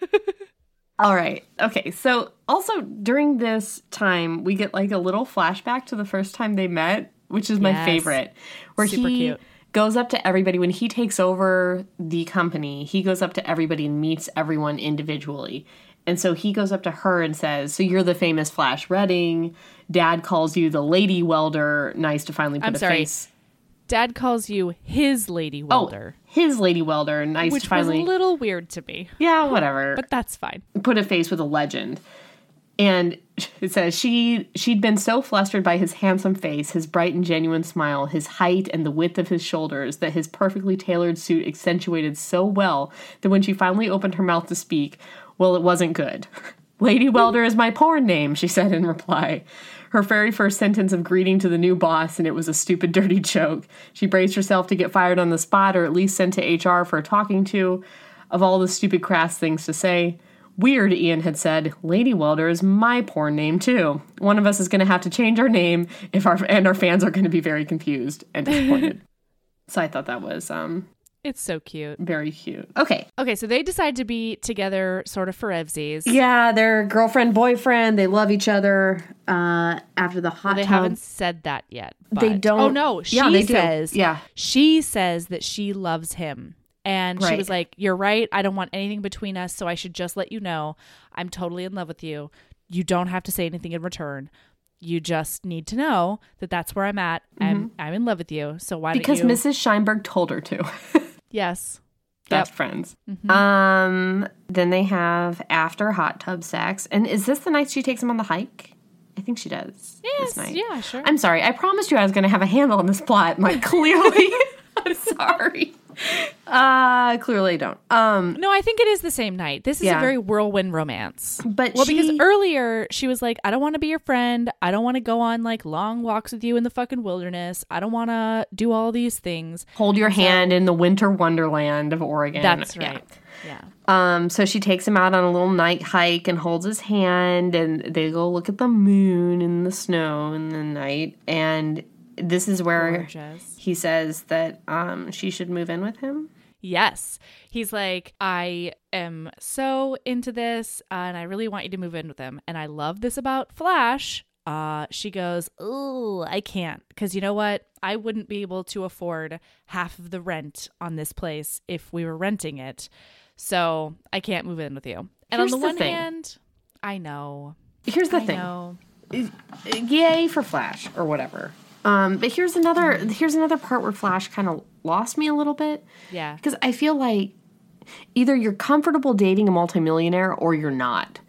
All right. Okay. So also during this time, we get like a little flashback to the first time they met, which is my Yes. favorite, where Super he cute. goes up to everybody when he takes over the company. He goes up to everybody and meets everyone individually. And so he goes up to her and says, "So you're the famous Flash Redding. Dad calls you the lady welder. Nice to finally put I'm a sorry. face." Dad calls you his lady oh, welder, Oh, his lady welder. Nice which finally. was a little weird to me, yeah, whatever. but that's fine. put a face with a legend. And it says she she'd been so flustered by his handsome face, his bright and genuine smile, his height and the width of his shoulders that his perfectly tailored suit accentuated so well that when she finally opened her mouth to speak, well, it wasn't good. Lady Welder is my porn name, she said in reply. Her very first sentence of greeting to the new boss, and it was a stupid, dirty joke. She braced herself to get fired on the spot or at least sent to HR for a talking to of all the stupid, crass things to say. Weird, Ian had said. Lady Welder is my porn name too. One of us is going to have to change our name if our and our fans are going to be very confused and disappointed. so I thought that was um It's so cute. very cute. Okay, Okay, so they decide to be together, sort of for evsies. yeah, they're girlfriend boyfriend. They love each other. Uh, after the hot They tub, haven't said that yet. They don't- Oh no, she Yeah, they do. says. Yeah. she says that she loves him, and she was like, "You're right. I don't want anything between us, so I should just let you know I'm totally in love with you. You don't have to say anything in return. You just need to know that that's where I'm at. I'm I'm in love with you. So why Mm-hmm. because you? Mrs. Scheinberg told her to. yes, Best friends. Um, then they have after hot tub sex, and is this the night she takes him on the hike? I think she does. yes, yeah, sure. I'm sorry. I promised you I was going to have a handle on this plot. Like clearly, I'm sorry. Uh, clearly don't. Um, No, I think it is the same night. This is Yeah. a very whirlwind romance. But well, because earlier she was like, "I don't want to be your friend. I don't want to go on like long walks with you in the fucking wilderness. I don't want to do all these things." hold your hand in the winter wonderland of Oregon. That's Yeah. right. Yeah. Um, so she takes him out on a little night hike and holds his hand, and they go look at the moon and the snow in the night. And this is where Gorgeous. He says that um, she should move in with him. Yes. He's like, I am so into this uh, and I really want you to move in with him. And I love this about Flash. Uh, she goes, Oh, I can't. Because you know what? I wouldn't be able to afford half of the rent on this place if we were renting it. So I can't move in with you. And Here's on the, the one thing. hand, I know. Here's the I thing. know. yay for Flash or whatever. Um, but here's another here's another part where Flash kind of lost me a little bit Yeah. because I feel like either you're comfortable dating a multimillionaire or you're not.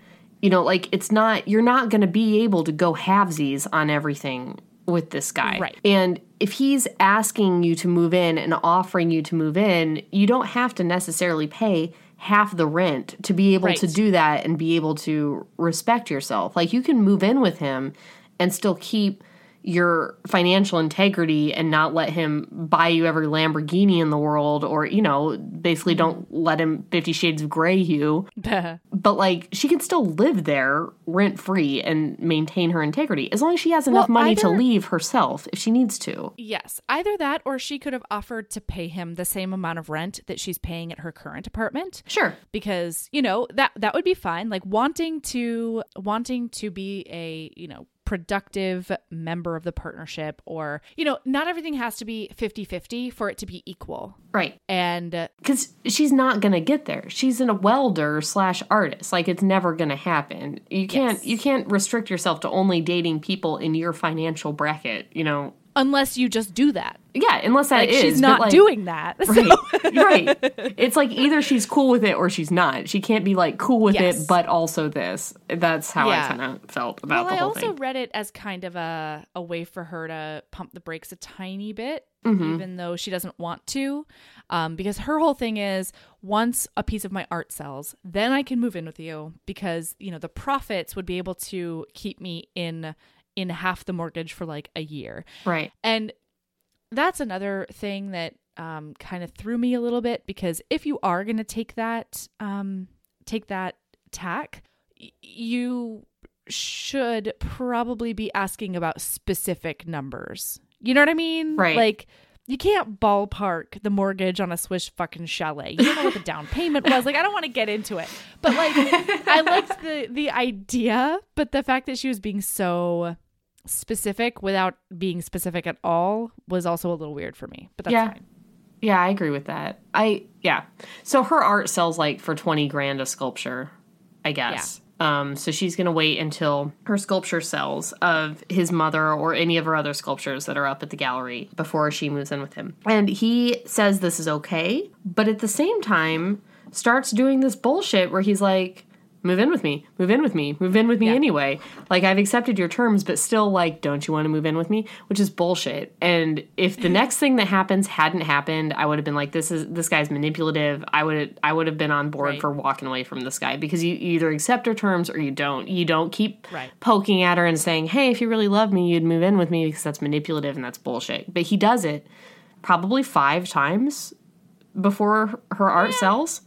You know, like it's not you're not going to be able to go halvesies on everything with this guy. Right. And if he's asking you to move in and offering you to move in, you don't have to necessarily pay half the rent to be able Right. to do that and be able to respect yourself. Like you can move in with him and still keep your financial integrity and not let him buy you every Lamborghini in the world or, you know, basically don't let him 50 shades of gray you. But like she can still live there rent free and maintain her integrity as long as she has enough Well, money to leave herself if she needs to. Yes, either that or she could have offered to pay him the same amount of rent that she's paying at her current apartment. Sure. because you know that that would be fine like wanting to wanting to be a you know productive member of the partnership or you know not everything has to be 50-50 for it to be equal Right. and uh, because she's not gonna get there. She's in a welder slash artist. Like it's never gonna happen. You can't Yes. you can't restrict yourself to only dating people in your financial bracket. You know. Unless you just do that Yeah, unless that like is, she's not like- doing that so- right, right. It's like either she's cool with it or she's not. She can't be like cool with Yes. it, but also this. That's how Yeah. I kind of felt about well, the I whole also thing. read it as kind of a, a way for her to pump the brakes a tiny bit, Mm-hmm. even though she doesn't want to. Um, because her whole thing is once a piece of my art sells, then I can move in with you because, you know, the profits would be able to keep me in in half the mortgage for like a year. Right. And that's another thing that um, kind of threw me a little bit because if you are going to take that um, take that tack, y- you should probably be asking about specific numbers. You know what I mean? Right. Like you can't ballpark the mortgage on a Swiss fucking chalet. You don't know what the down payment was. Like I don't want to get into it. But like I liked the the idea, but the fact that she was being so specific without being specific at all was also a little weird for me. But that's Yeah. fine. Yeah, I agree with that. I yeah. So her art sells like for 20 grand a sculpture, I guess. Um so she's going to wait until her sculpture sells of his mother or any of her other sculptures that are up at the gallery before she moves in with him. And he says this is okay, but at the same time starts doing this bullshit where he's like Move in with me. Move in with me. Move in with me Yeah. anyway. Like I've accepted your terms, but still like, don't you want to move in with me? Which is bullshit. And if the next thing that happens hadn't happened, I would have been like, this is this guy's manipulative. I would I would have been on board Right. for walking away from this guy because you, you either accept her terms or you don't. You don't keep Right. poking at her and saying, hey, if you really love me, you'd move in with me because that's manipulative and that's bullshit. But he does it probably five times before her art sells.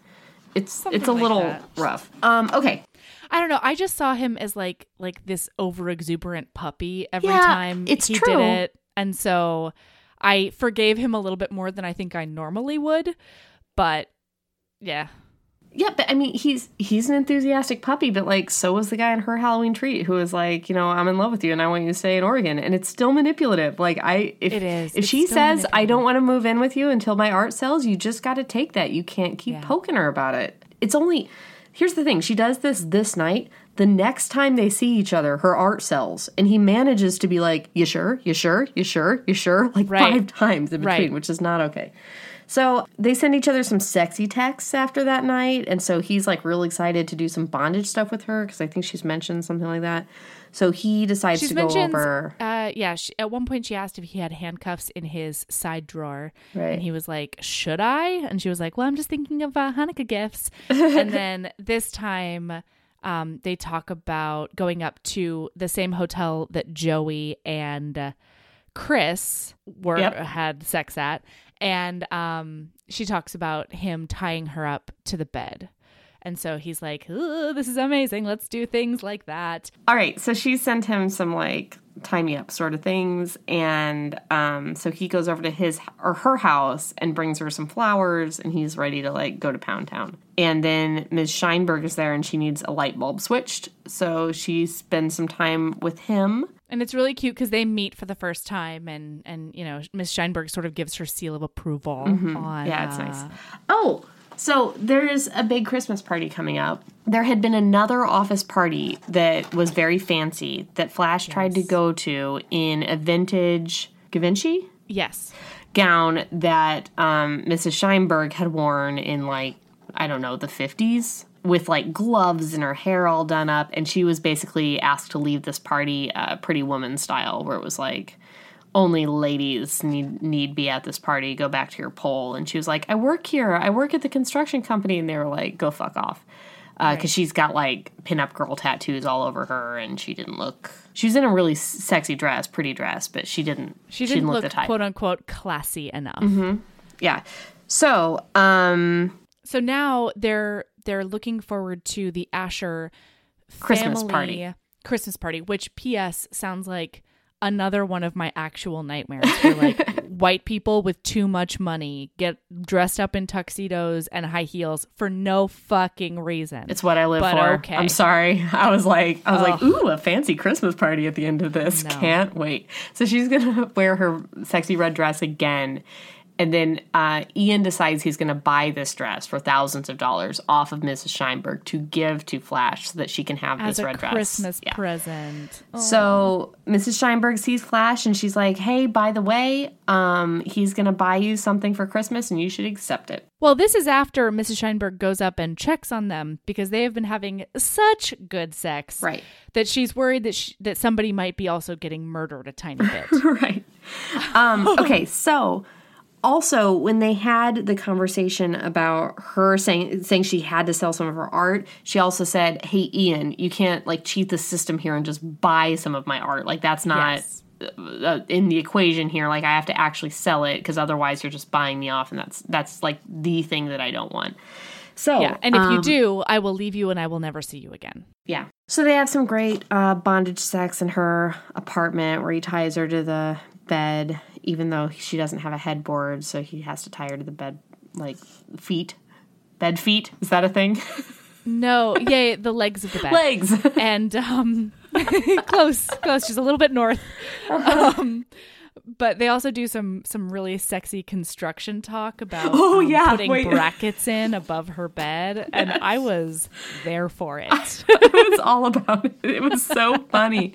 It's Something it's a like little that. rough. Um, okay. I don't know. I just saw him as like like this over exuberant puppy every Yeah, time it's he true. did it. And so I forgave him a little bit more than I think I normally would. But yeah. Yeah, but I mean, he's he's an enthusiastic puppy, but like, so was the guy in her Halloween treat who was like, you know, I'm in love with you and I want you to stay in Oregon, and it's still manipulative. Like, I if It is. if It's she says I don't want to move in with you until my art sells, you just got to take that. You can't keep Yeah. poking her about it. It's only here's the thing: she does this this night. The next time they see each other, her art sells, and he manages to be like, "You sure? You sure? You sure? You sure?" Like Right. five times in between, Right. which is not okay. So they send each other some sexy texts after that night, and so he's like real excited to do some bondage stuff with her because I think she's mentioned something like that. So he decides She's to go over. uh yeah, she, at one point she asked if he had handcuffs in his side drawer. Right. And he was like, "Should I?" And she was like, "Well, I'm just thinking of uh, Hanukkah gifts." and then this time um, they talk about going up to the same hotel that Joey and uh, Chris were Yep. had sex at, and um, she talks about him tying her up to the bed. And so he's like, "Ooh, "This is amazing. Let's do things like that." All right, so she sent him some like tie me up sort of things, and um, so he goes over to his or her house and brings her some flowers, and he's ready to like go to Pound Town. And then Ms. Scheinberg is there, and she needs a light bulb switched, so she spends some time with him. And it's really cute because they meet for the first time, and and you know Miss Scheinberg sort of gives her seal of approval. Mm-hmm. Yeah, it's uh, nice. Oh, so there's a big Christmas party coming up. There had been another office party that was very fancy that Flash tried to go to in a vintage Givenchy Yes, gown that um, Mrs. Scheinberg had worn in like I don't know the 50s with like gloves and her hair all done up, and she was basically asked to leave this party uh, Pretty Woman style, where it was like only ladies need need be at this party. Go back to your pole." And she was like, "I work here. I work at the construction company." And they were like, "Go fuck off," because uh, she's got like pinup girl tattoos all over her, and she didn't look. She was in a really sexy dress, pretty dress, but she didn't. She didn't, look, look, the type. quote unquote classy enough. yeah. So, um, So now they're they're looking forward to the Asher Christmas party. Christmas party, which P.S. sounds like another one of my actual nightmares. Where like white people with too much money get dressed up in tuxedos and high heels for no fucking reason. It's what I live But for. okay. I'm sorry. I was like, I was like, ooh, a fancy Christmas party at the end of this. No. Can't wait. So she's gonna wear her sexy red dress again. And then uh, Ian decides he's going to buy this dress for thousands of dollars off of Mrs. Scheinberg to give to Flash so that she can have as this red dress. Christmas Yeah. present. Oh. So Mrs. Scheinberg sees Flash and she's like, "Hey, by the way, um, he's going to buy you something for Christmas and you should accept it." Well, this is after Mrs. Scheinberg goes up and checks on them because they have been having such good sex, Right. That she's worried that sh- that somebody might be also getting murdered a tiny bit. right. Um, okay, so also when they had the conversation about her saying saying she had to sell some of her art, she also said, "Hey, Ian, you can't like cheat the system here and just buy some of my art. Like that's not." Yes. Uh, in the equation here like i have to actually sell it because otherwise you're just buying me off and that's that's like the thing that i don't want so yeah, and if you um, do, I will leave you and I will never see you again. yeah. So they have some great uh, bondage sex in her apartment where he ties her to the bed, even though she doesn't have a headboard, so he has to tie her to the bed, like feet. Bed feet? Is that a thing? No, yay, the legs of the bed. Legs! and um close close just a little bit north um but they also do some some really sexy construction talk about Oh, um, yeah, putting wait. brackets in above her bed and i was there for it it was all about it. It was so funny.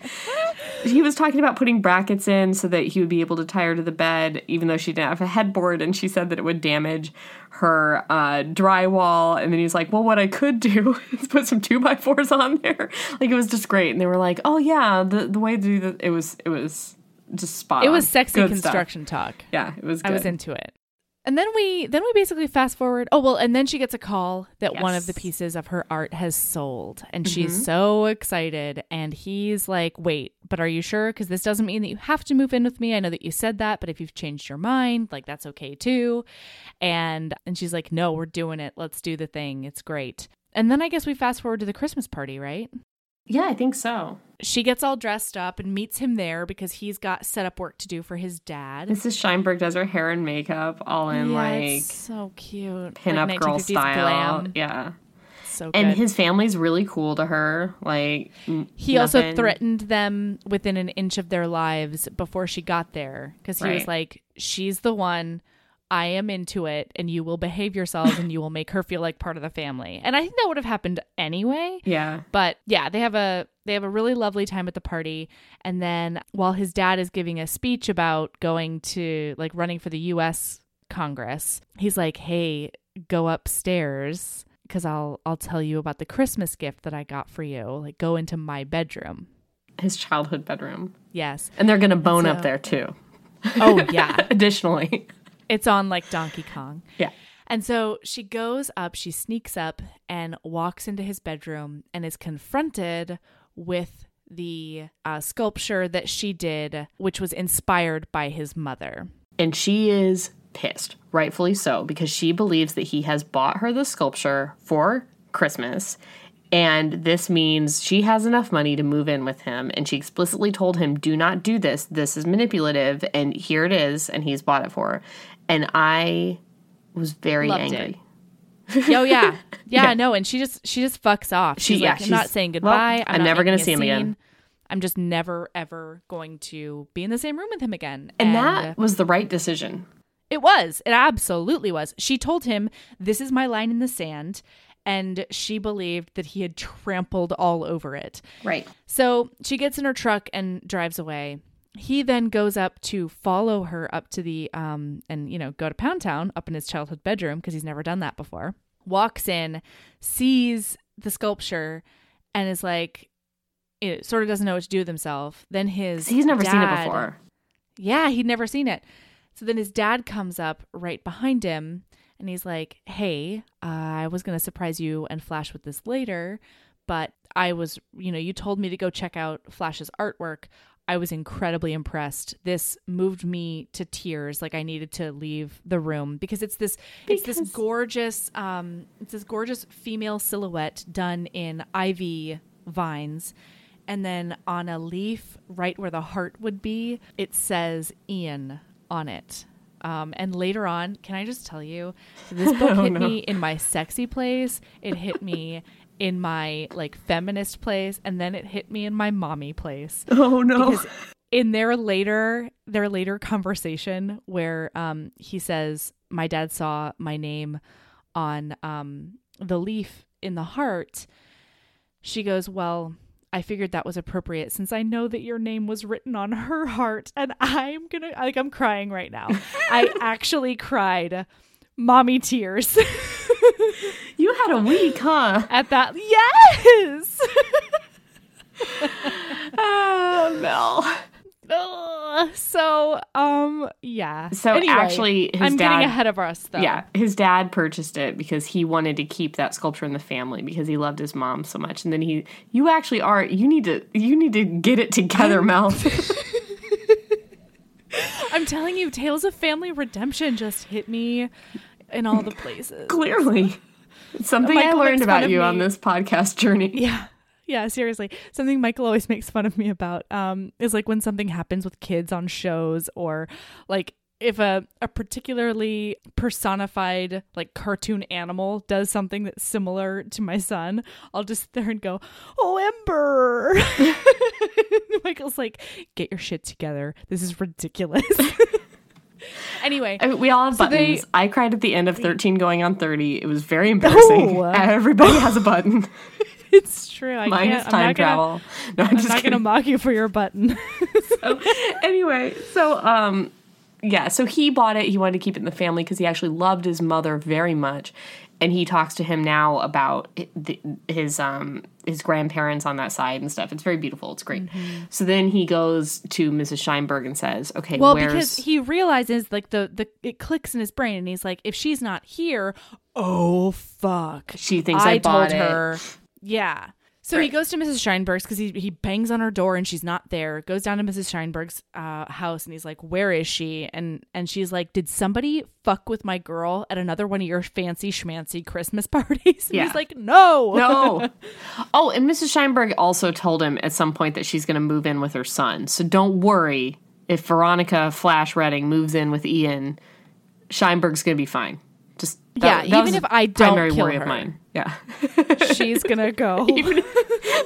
He was talking about putting brackets in so that he would be able to tie her to the bed, even though she didn't have a headboard, and she said that it would damage her uh, drywall. And then he's like, "Well, what I could do is put some two by fours on there." Like it was just great, and they were like, "Oh yeah, the the way to do that." It was it was just spot. it on. was sexy Good stuff. construction talk Yeah, it was. Good. i was into it and then we then we basically fast forward oh well and then she gets a call that one of the pieces of her art has sold and Mm-hmm. she's so excited and he's like wait but are you sure because this doesn't mean that you have to move in with me i know that you said that but if you've changed your mind like that's okay too and and she's like no we're doing it let's do the thing it's great and then i guess we fast forward to the christmas party right Yeah, I think so. she gets all dressed up and meets him there because he's got setup work to do for his dad Mrs. Scheinberg does her hair and makeup all in Yeah, like so cute pinup Like girl style. glam. Yeah. so And his family's really cool to her. Like n- he also threatened them within an inch of their lives before she got there because he was like she's the one i am into it and you will behave yourselves and you will make her feel like part of the family and i think that would have happened anyway Yeah. but yeah they have a they have a really lovely time at the party and then while his dad is giving a speech about going to like running for the US Congress he's like hey go upstairs cuz I'll I'll tell you about the Christmas gift that I got for you like go into my bedroom His childhood bedroom. yes And they're going to bone So- up there too. oh yeah Additionally. It's on like Donkey Kong Yeah. And so she goes up, she sneaks up and walks into his bedroom and is confronted with the uh, sculpture that she did, which was inspired by his mother. And she is pissed, rightfully so, because she believes that he has bought her the sculpture for Christmas. And this means she has enough money to move in with him. And she explicitly told him, do not do this. This is manipulative. And here it is. And he's bought it for her. And I was very Loved angry. Oh yeah. yeah, Yeah. no, and she just she just fucks off. She- She's yeah, like, I'm not saying well, goodbye. I'm never gonna see him again." I'm just never ever going to be in the same room with him again. And that was the right decision. It was. It absolutely was. She told him, This is my line in the sand. And she believed that he had trampled all over it. Right. So she gets in her truck and drives away. He then goes up to follow her up to the, um, and, you know, go to Pound Town up in his childhood bedroom because he's never done that before. Walks in, sees the sculpture, and is like, it sort of doesn't know what to do with himself. Then his He's never seen it before. Yeah, he'd never seen it. So then his dad comes up right behind him and he's like, Hey, uh, I was going to surprise you and Flash with this later, but I was, you know, you told me to go check out Flash's artwork. I was incredibly impressed. This moved me to tears. Like I needed to leave the room because it's this it's this gorgeous um it's this gorgeous female silhouette done in ivy vines. And then on a leaf right where the heart would be, it says Ian on it. Um, and later on, can I just tell you, this book Oh, hit no. me in my sexy place. It hit me in my like feminist place, and then it hit me in my mommy place Oh no. because in their later their later conversation where um he says my dad saw my name on um the leaf in the heart she goes well I figured that was appropriate since I know that your name was written on her heart and I'm going to like I'm crying right now. I actually cried mommy tears you had a week, huh? at that. Yes. Oh, Mel. Ugh. so um yeah So Anyway, actually, his i'm dad- getting ahead of us though Yeah, his dad purchased it because he wanted to keep that sculpture in the family because he loved his mom so much. And then he, you actually are. You need to. You need to get it together, Mel. i'm telling you tales of family redemption just hit me in all the places. Clearly, it's something I learned about you on this podcast journey. yeah. Yeah seriously. Something michael always makes fun of me about um is like when something happens with kids on shows or like if a, a particularly personified like cartoon animal does something that's similar to my son i'll just sit there and go oh ember michael's like get your shit together. This is ridiculous anyway I mean, we all have So they- buttons. I cried at the end of 13 going on 30. It was very embarrassing. No. Everybody has a button. it's true i Mine can't is I'm time not gonna, travel. No, I'm, i'm just not gonna mock you for your button so, anyway, so um yeah, so he bought it. He wanted to keep it in the family because he actually loved his mother very much. And he talks to him now about his um his grandparents on that side and stuff. It's very beautiful. It's great. So then he goes to Mrs. Scheinberg and says, "Okay, Well, because he realizes like the the it clicks in his brain, and he's like, if she's not here, oh fuck, She thinks I bought told it. her, yeah. So he goes to Mrs. Scheinberg's because he he bangs on her door and she's not there. Goes down to Mrs. Scheinberg's uh, house and he's like, "Where is she?" And and she's like, "Did somebody fuck with my girl at another one of your fancy schmancy Christmas parties?" And Yeah. he's like, "No, no. Oh, and Mrs. Scheinberg also told him at some point that she's going to move in with her son. So don't worry if Veronica Flash Redding moves in with Ian. Scheinberg's going to be fine. Just that- Yeah, that even if I don't primary kill her. Yeah, she's gonna go."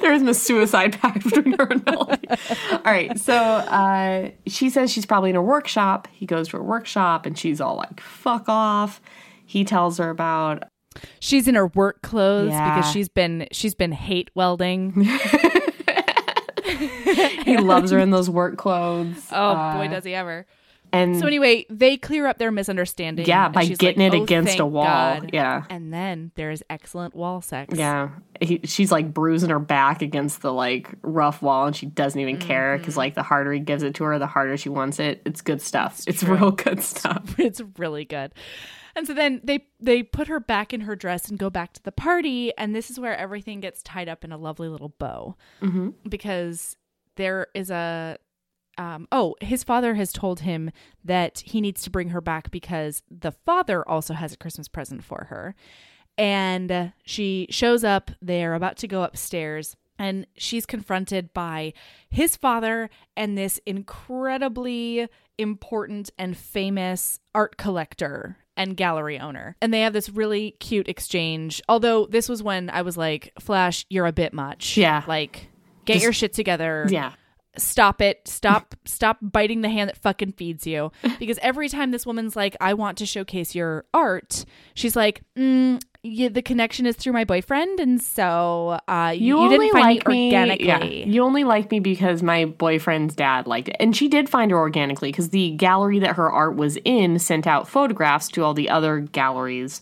there isn't a suicide pact between her and Melody. All right, so uh, she says she's probably in a workshop. He goes to her workshop, and she's all like, "Fuck off." He tells her about She's in her work clothes Yeah. because she's been she's been hate welding. he loves her in those work clothes. Oh Uh, boy, does he ever! And So anyway, they clear up their misunderstanding. Yeah, by getting like, it "Oh, against a wall." God." Yeah. and then there's excellent wall sex. Yeah, he, she's like bruising her back against the like rough wall, and she doesn't even care Mm-hmm. because like the harder he gives it to her, the harder she wants it. It's good stuff. It's, real good stuff. it's really good. And so then they they put her back in her dress and go back to the party, and this is where everything gets tied up in a lovely little bow Mm-hmm. because there is a um, oh his father has told him that he needs to bring her back because the father also has a Christmas present for her, and uh, she shows up. They're about to go upstairs. And she's confronted by his father and this incredibly important and famous art collector and gallery owner. And they have this really cute exchange. Although this was when I was like, Flash, you're a bit much. Yeah. Like, get Just- your shit together. Yeah, Stop it. Stop stop biting the hand that fucking feeds you. Because every time this woman's like, I want to showcase your art, she's like, mm, yeah, the connection is through my boyfriend, and so uh, you, you, you didn't find like me me. organically. Yeah, you only like me because my boyfriend's dad liked it, and she did find her organically because the gallery that her art was in sent out photographs to all the other galleries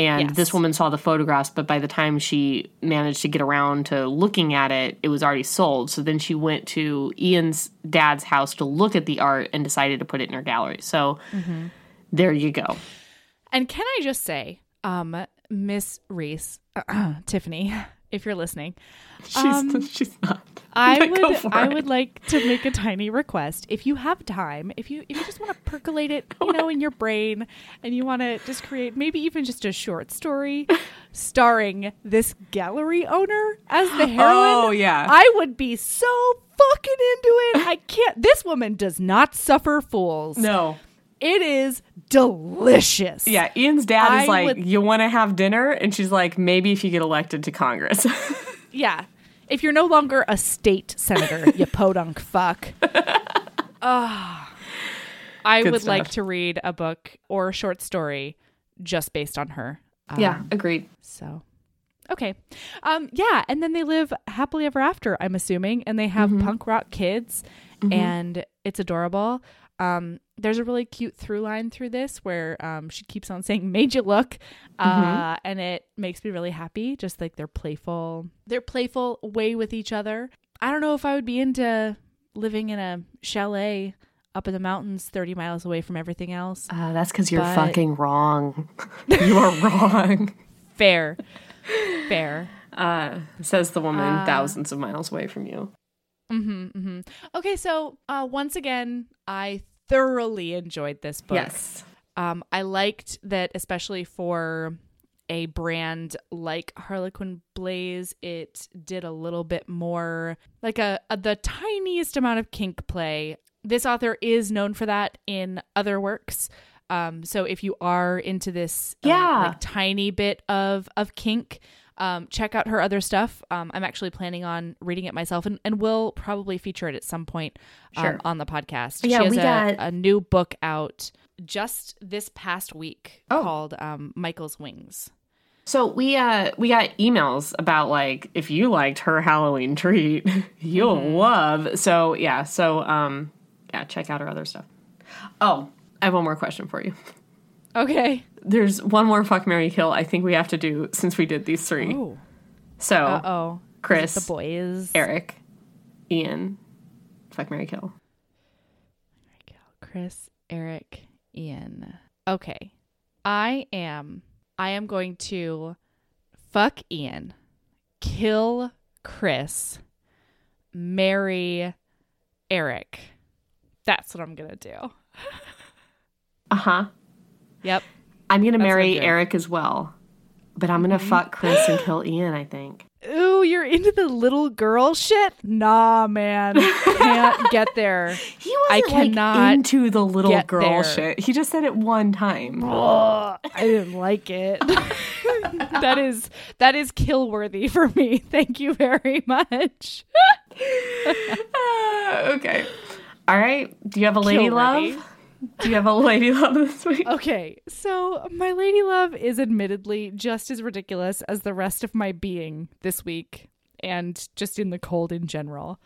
And Yes. this woman saw the photographs, but by the time she managed to get around to looking at it, it was already sold. So then she went to Ian's dad's house to look at the art and decided to put it in her gallery. So Mm-hmm. there you go. And can I just say, um, Miss Reisz, Tiffany, if you're listening, She's, Um, she's not. I would I it. would like to make a tiny request. If you have time, if you if you just want to percolate it, you know, in your brain and you want to just create maybe even just a short story starring this gallery owner as the heroine. Oh, yeah. I would be so fucking into it. I can't this woman does not suffer fools. No. It is delicious. Yeah, Ian's dad I is like, would- You want to have dinner? And she's like, Maybe if you get elected to Congress. Yeah. If you're no longer a state senator, you podunk fuck. Ah. I Good would like to read a book or a short story just based on her. Um, yeah, agreed. So, okay. Um, yeah. And then they live happily ever after, I'm assuming. And they have punk rock kids, and it's adorable. Um, there's a really cute through line through this where um, she keeps on saying "made you look," uh, and it makes me really happy. Just like their playful, their playful way with each other. I don't know if I would be into living in a chalet up in the mountains, thirty miles away from everything else. Uh, that's because you're But- fucking wrong. you are wrong. Fair, fair. Uh, says the woman Uh, thousands of miles away from you. Mm-hmm, mm-hmm. Okay, so uh, once again, I thoroughly enjoyed this book. Yes. Um, I liked that, especially for a brand like Harlequin Blaze, it did a little bit more, like a, a the tiniest amount of kink play. This author is known for that in other works. Um, so if you are into this, um, Yeah. like tiny bit of of kink, um, check out her other stuff. Um, I'm actually planning on reading it myself, and, and will probably feature it at some point um, Sure. on the podcast. Yeah, she has we a, got- a new book out just this past week Oh. called um, Michael's Wings. So we uh we got emails about like if you liked her Halloween treat, you'll Mm-hmm. love. So yeah, so um yeah, check out her other stuff. Oh, I have one more question for you. Okay. There's one more fuck Mary Kill I think we have to do since we did these three. So oh. Chris, The boys. Eric, Ian, fuck Mary Kill. Chris, Eric, Ian. Okay. I am I am going to fuck Ian, kill Chris, marry Eric. That's what I'm gonna do. Uh-huh. Yep. I'm gonna That's marry I'm. Eric as well. But I'm gonna fuck Chris and kill Ian, I think. Ooh, you're into the little girl shit? Nah, man. Can't get there. He I wasn't like cannot into the little girl there. shit. He just said it one time. Ugh, I didn't like it. that is that is kill worthy for me. Thank you very much. Ah, okay. All right. Do you have a lady love? Do you have a lady love this week? Okay, so my lady love is admittedly just as ridiculous as the rest of my being this week and just in the cold in general.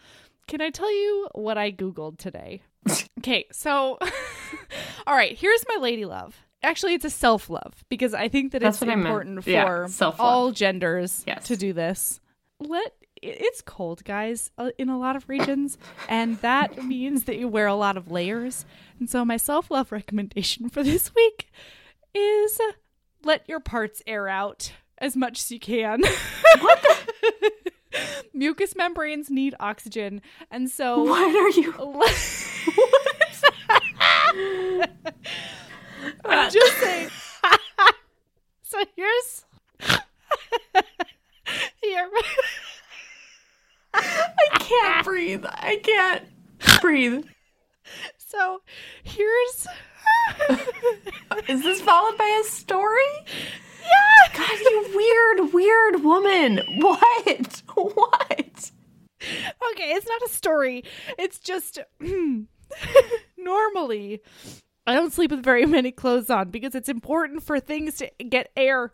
Can I tell you what I Googled today? okay, so, all right, here's my lady love. Actually, it's a self love because I think that That's it's what I meant. important for self-love. all genders Yes. to do this. Let it's cold, guys, uh, in a lot of regions, and that means that you wear a lot of layers. And so, my self love recommendation for this week is let your parts air out as much as you can. Mucous membranes need oxygen, and so What are you? I'm just saying. so here's here. I can't breathe. I can't breathe. So here's Is this followed by a story? Yeah. God, you weird, weird woman. What? What? okay. It's not a story. It's just hmm. normally. I don't sleep with very many clothes on because it's important for things to get air.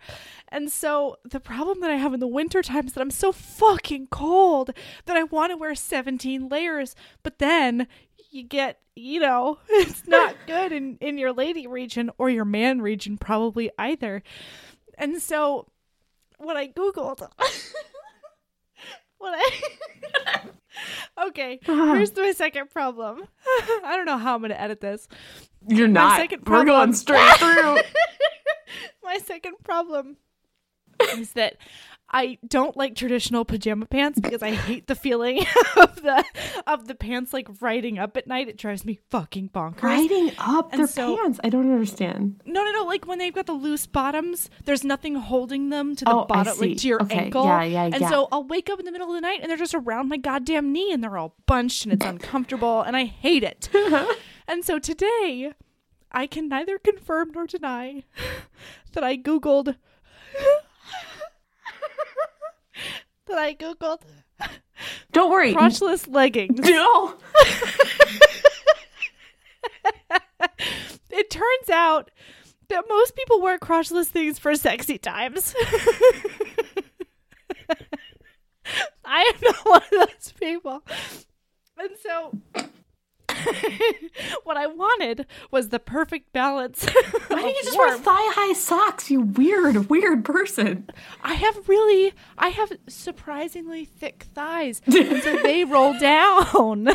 And so the problem that I have in the winter time is that I'm so fucking cold that I want to wear 17 layers, but then you get, you know, it's not good in in your lady region or your man region probably either. And so when I Googled, when I. okay, uh-huh. here's my second problem. I don't know how I'm going to edit this. You're not. My second problem, We're going straight through. My second problem is that I don't like traditional pajama pants because I hate the feeling of the of the pants like riding up at night. It drives me fucking bonkers. Riding up And their so- pants. I don't understand. No, no, no. Like when they've got the loose bottoms, there's nothing holding them to the Oh, bottom, like to your Okay, ankle. yeah, yeah, And yeah. so I'll wake up in the middle of the night and they're just around my goddamn knee and they're all bunched and it's uncomfortable and I hate it. and so today, I can neither confirm nor deny that I Googled. That I Googled Don't worry. crotchless leggings. No. it turns out that most people wear crotchless things for sexy times. I am not one of those people. And so what I wanted was the perfect balance. Why don't you just wear thigh high socks, you weird, weird person? I have really I have surprisingly thick thighs. And so they roll down.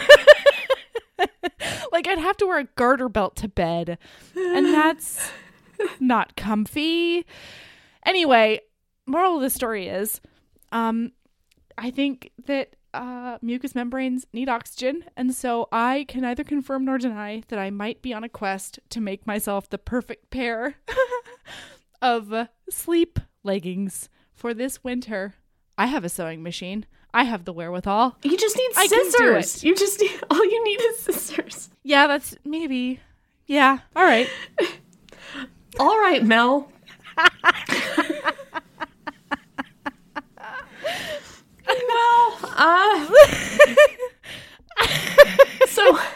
like I'd have to wear a garter belt to bed. And that's not comfy. Anyway, moral of the story is um I think that uh, mucous membranes need oxygen, and so I can neither confirm nor deny that I might be on a quest to make myself the perfect pair of sleep leggings for this winter. I have a sewing machine. I have the wherewithal. You just need I scissors. You just need all you need is scissors. Yeah, that's maybe. Yeah, all right. All right, Mel. well, uh So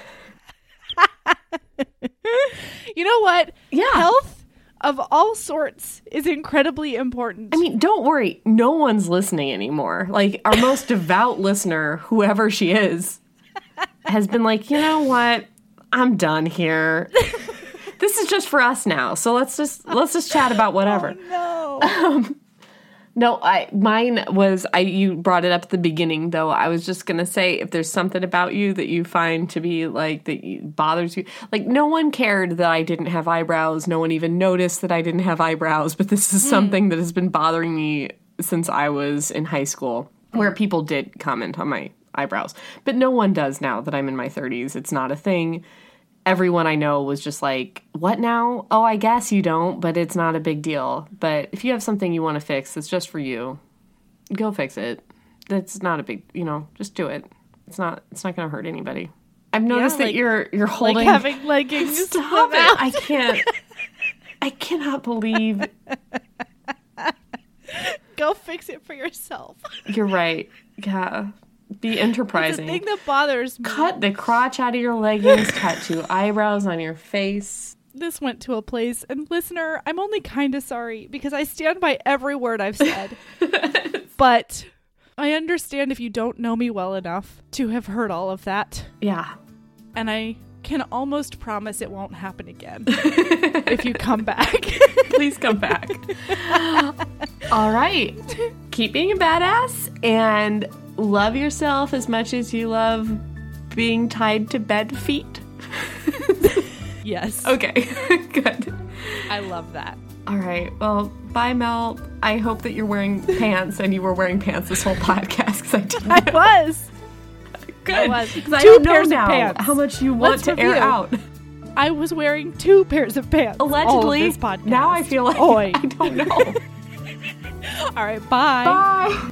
You know what? Yeah. Health of all sorts is incredibly important. I mean, don't worry, no one's listening anymore. Like our most devout listener, whoever she is, has been like, you know what? I'm done here. This is just for us now. So let's just let's just chat about whatever. no. No, I mine was I you brought it up at the beginning though. I was just gonna say if there's something about you that you find to be like that you, bothers you, like no one cared that I didn't have eyebrows. No one even noticed that I didn't have eyebrows. But this is hmm. something that has been bothering me since I was in high school, where people did comment on my eyebrows, but no one does now that I'm in my 30s. It's not a thing everyone I know was just like, "What now? Oh, I guess you don't, but it's not a big deal. But if you have something you want to fix, it's just for you. Go fix it. That's not a big, you know, just do it. It's not it's not going to hurt anybody." I've noticed that like- you're you're like holding having leggings. Stop it. I can't I cannot believe Go fix it for yourself. you're right. Yeah. Be enterprising. The enterprising. thing that bothers me. Cut the crotch out of your leggings, tattoo eyebrows on your face. This went to a place, and listener, I'm only kind of sorry because I stand by every word I've said. but I understand if you don't know me well enough to have heard all of that, Yeah. and I can almost promise it won't happen again if you come back. Please come back. All right. Keep being a badass and love yourself as much as you love being tied to bed feet. yes. Okay. Good. I love that. All right. Well, bye, Mel. I hope that you're wearing pants and you were wearing pants this whole podcast because I didn't. I was. Good. was. 'Cause I Two don't know pairs of now pants. how much you want Let's to air out. I was wearing two pairs of pants. all of Allegedly. this podcast. Now I feel like Oi. I don't know. All right. Bye. bye.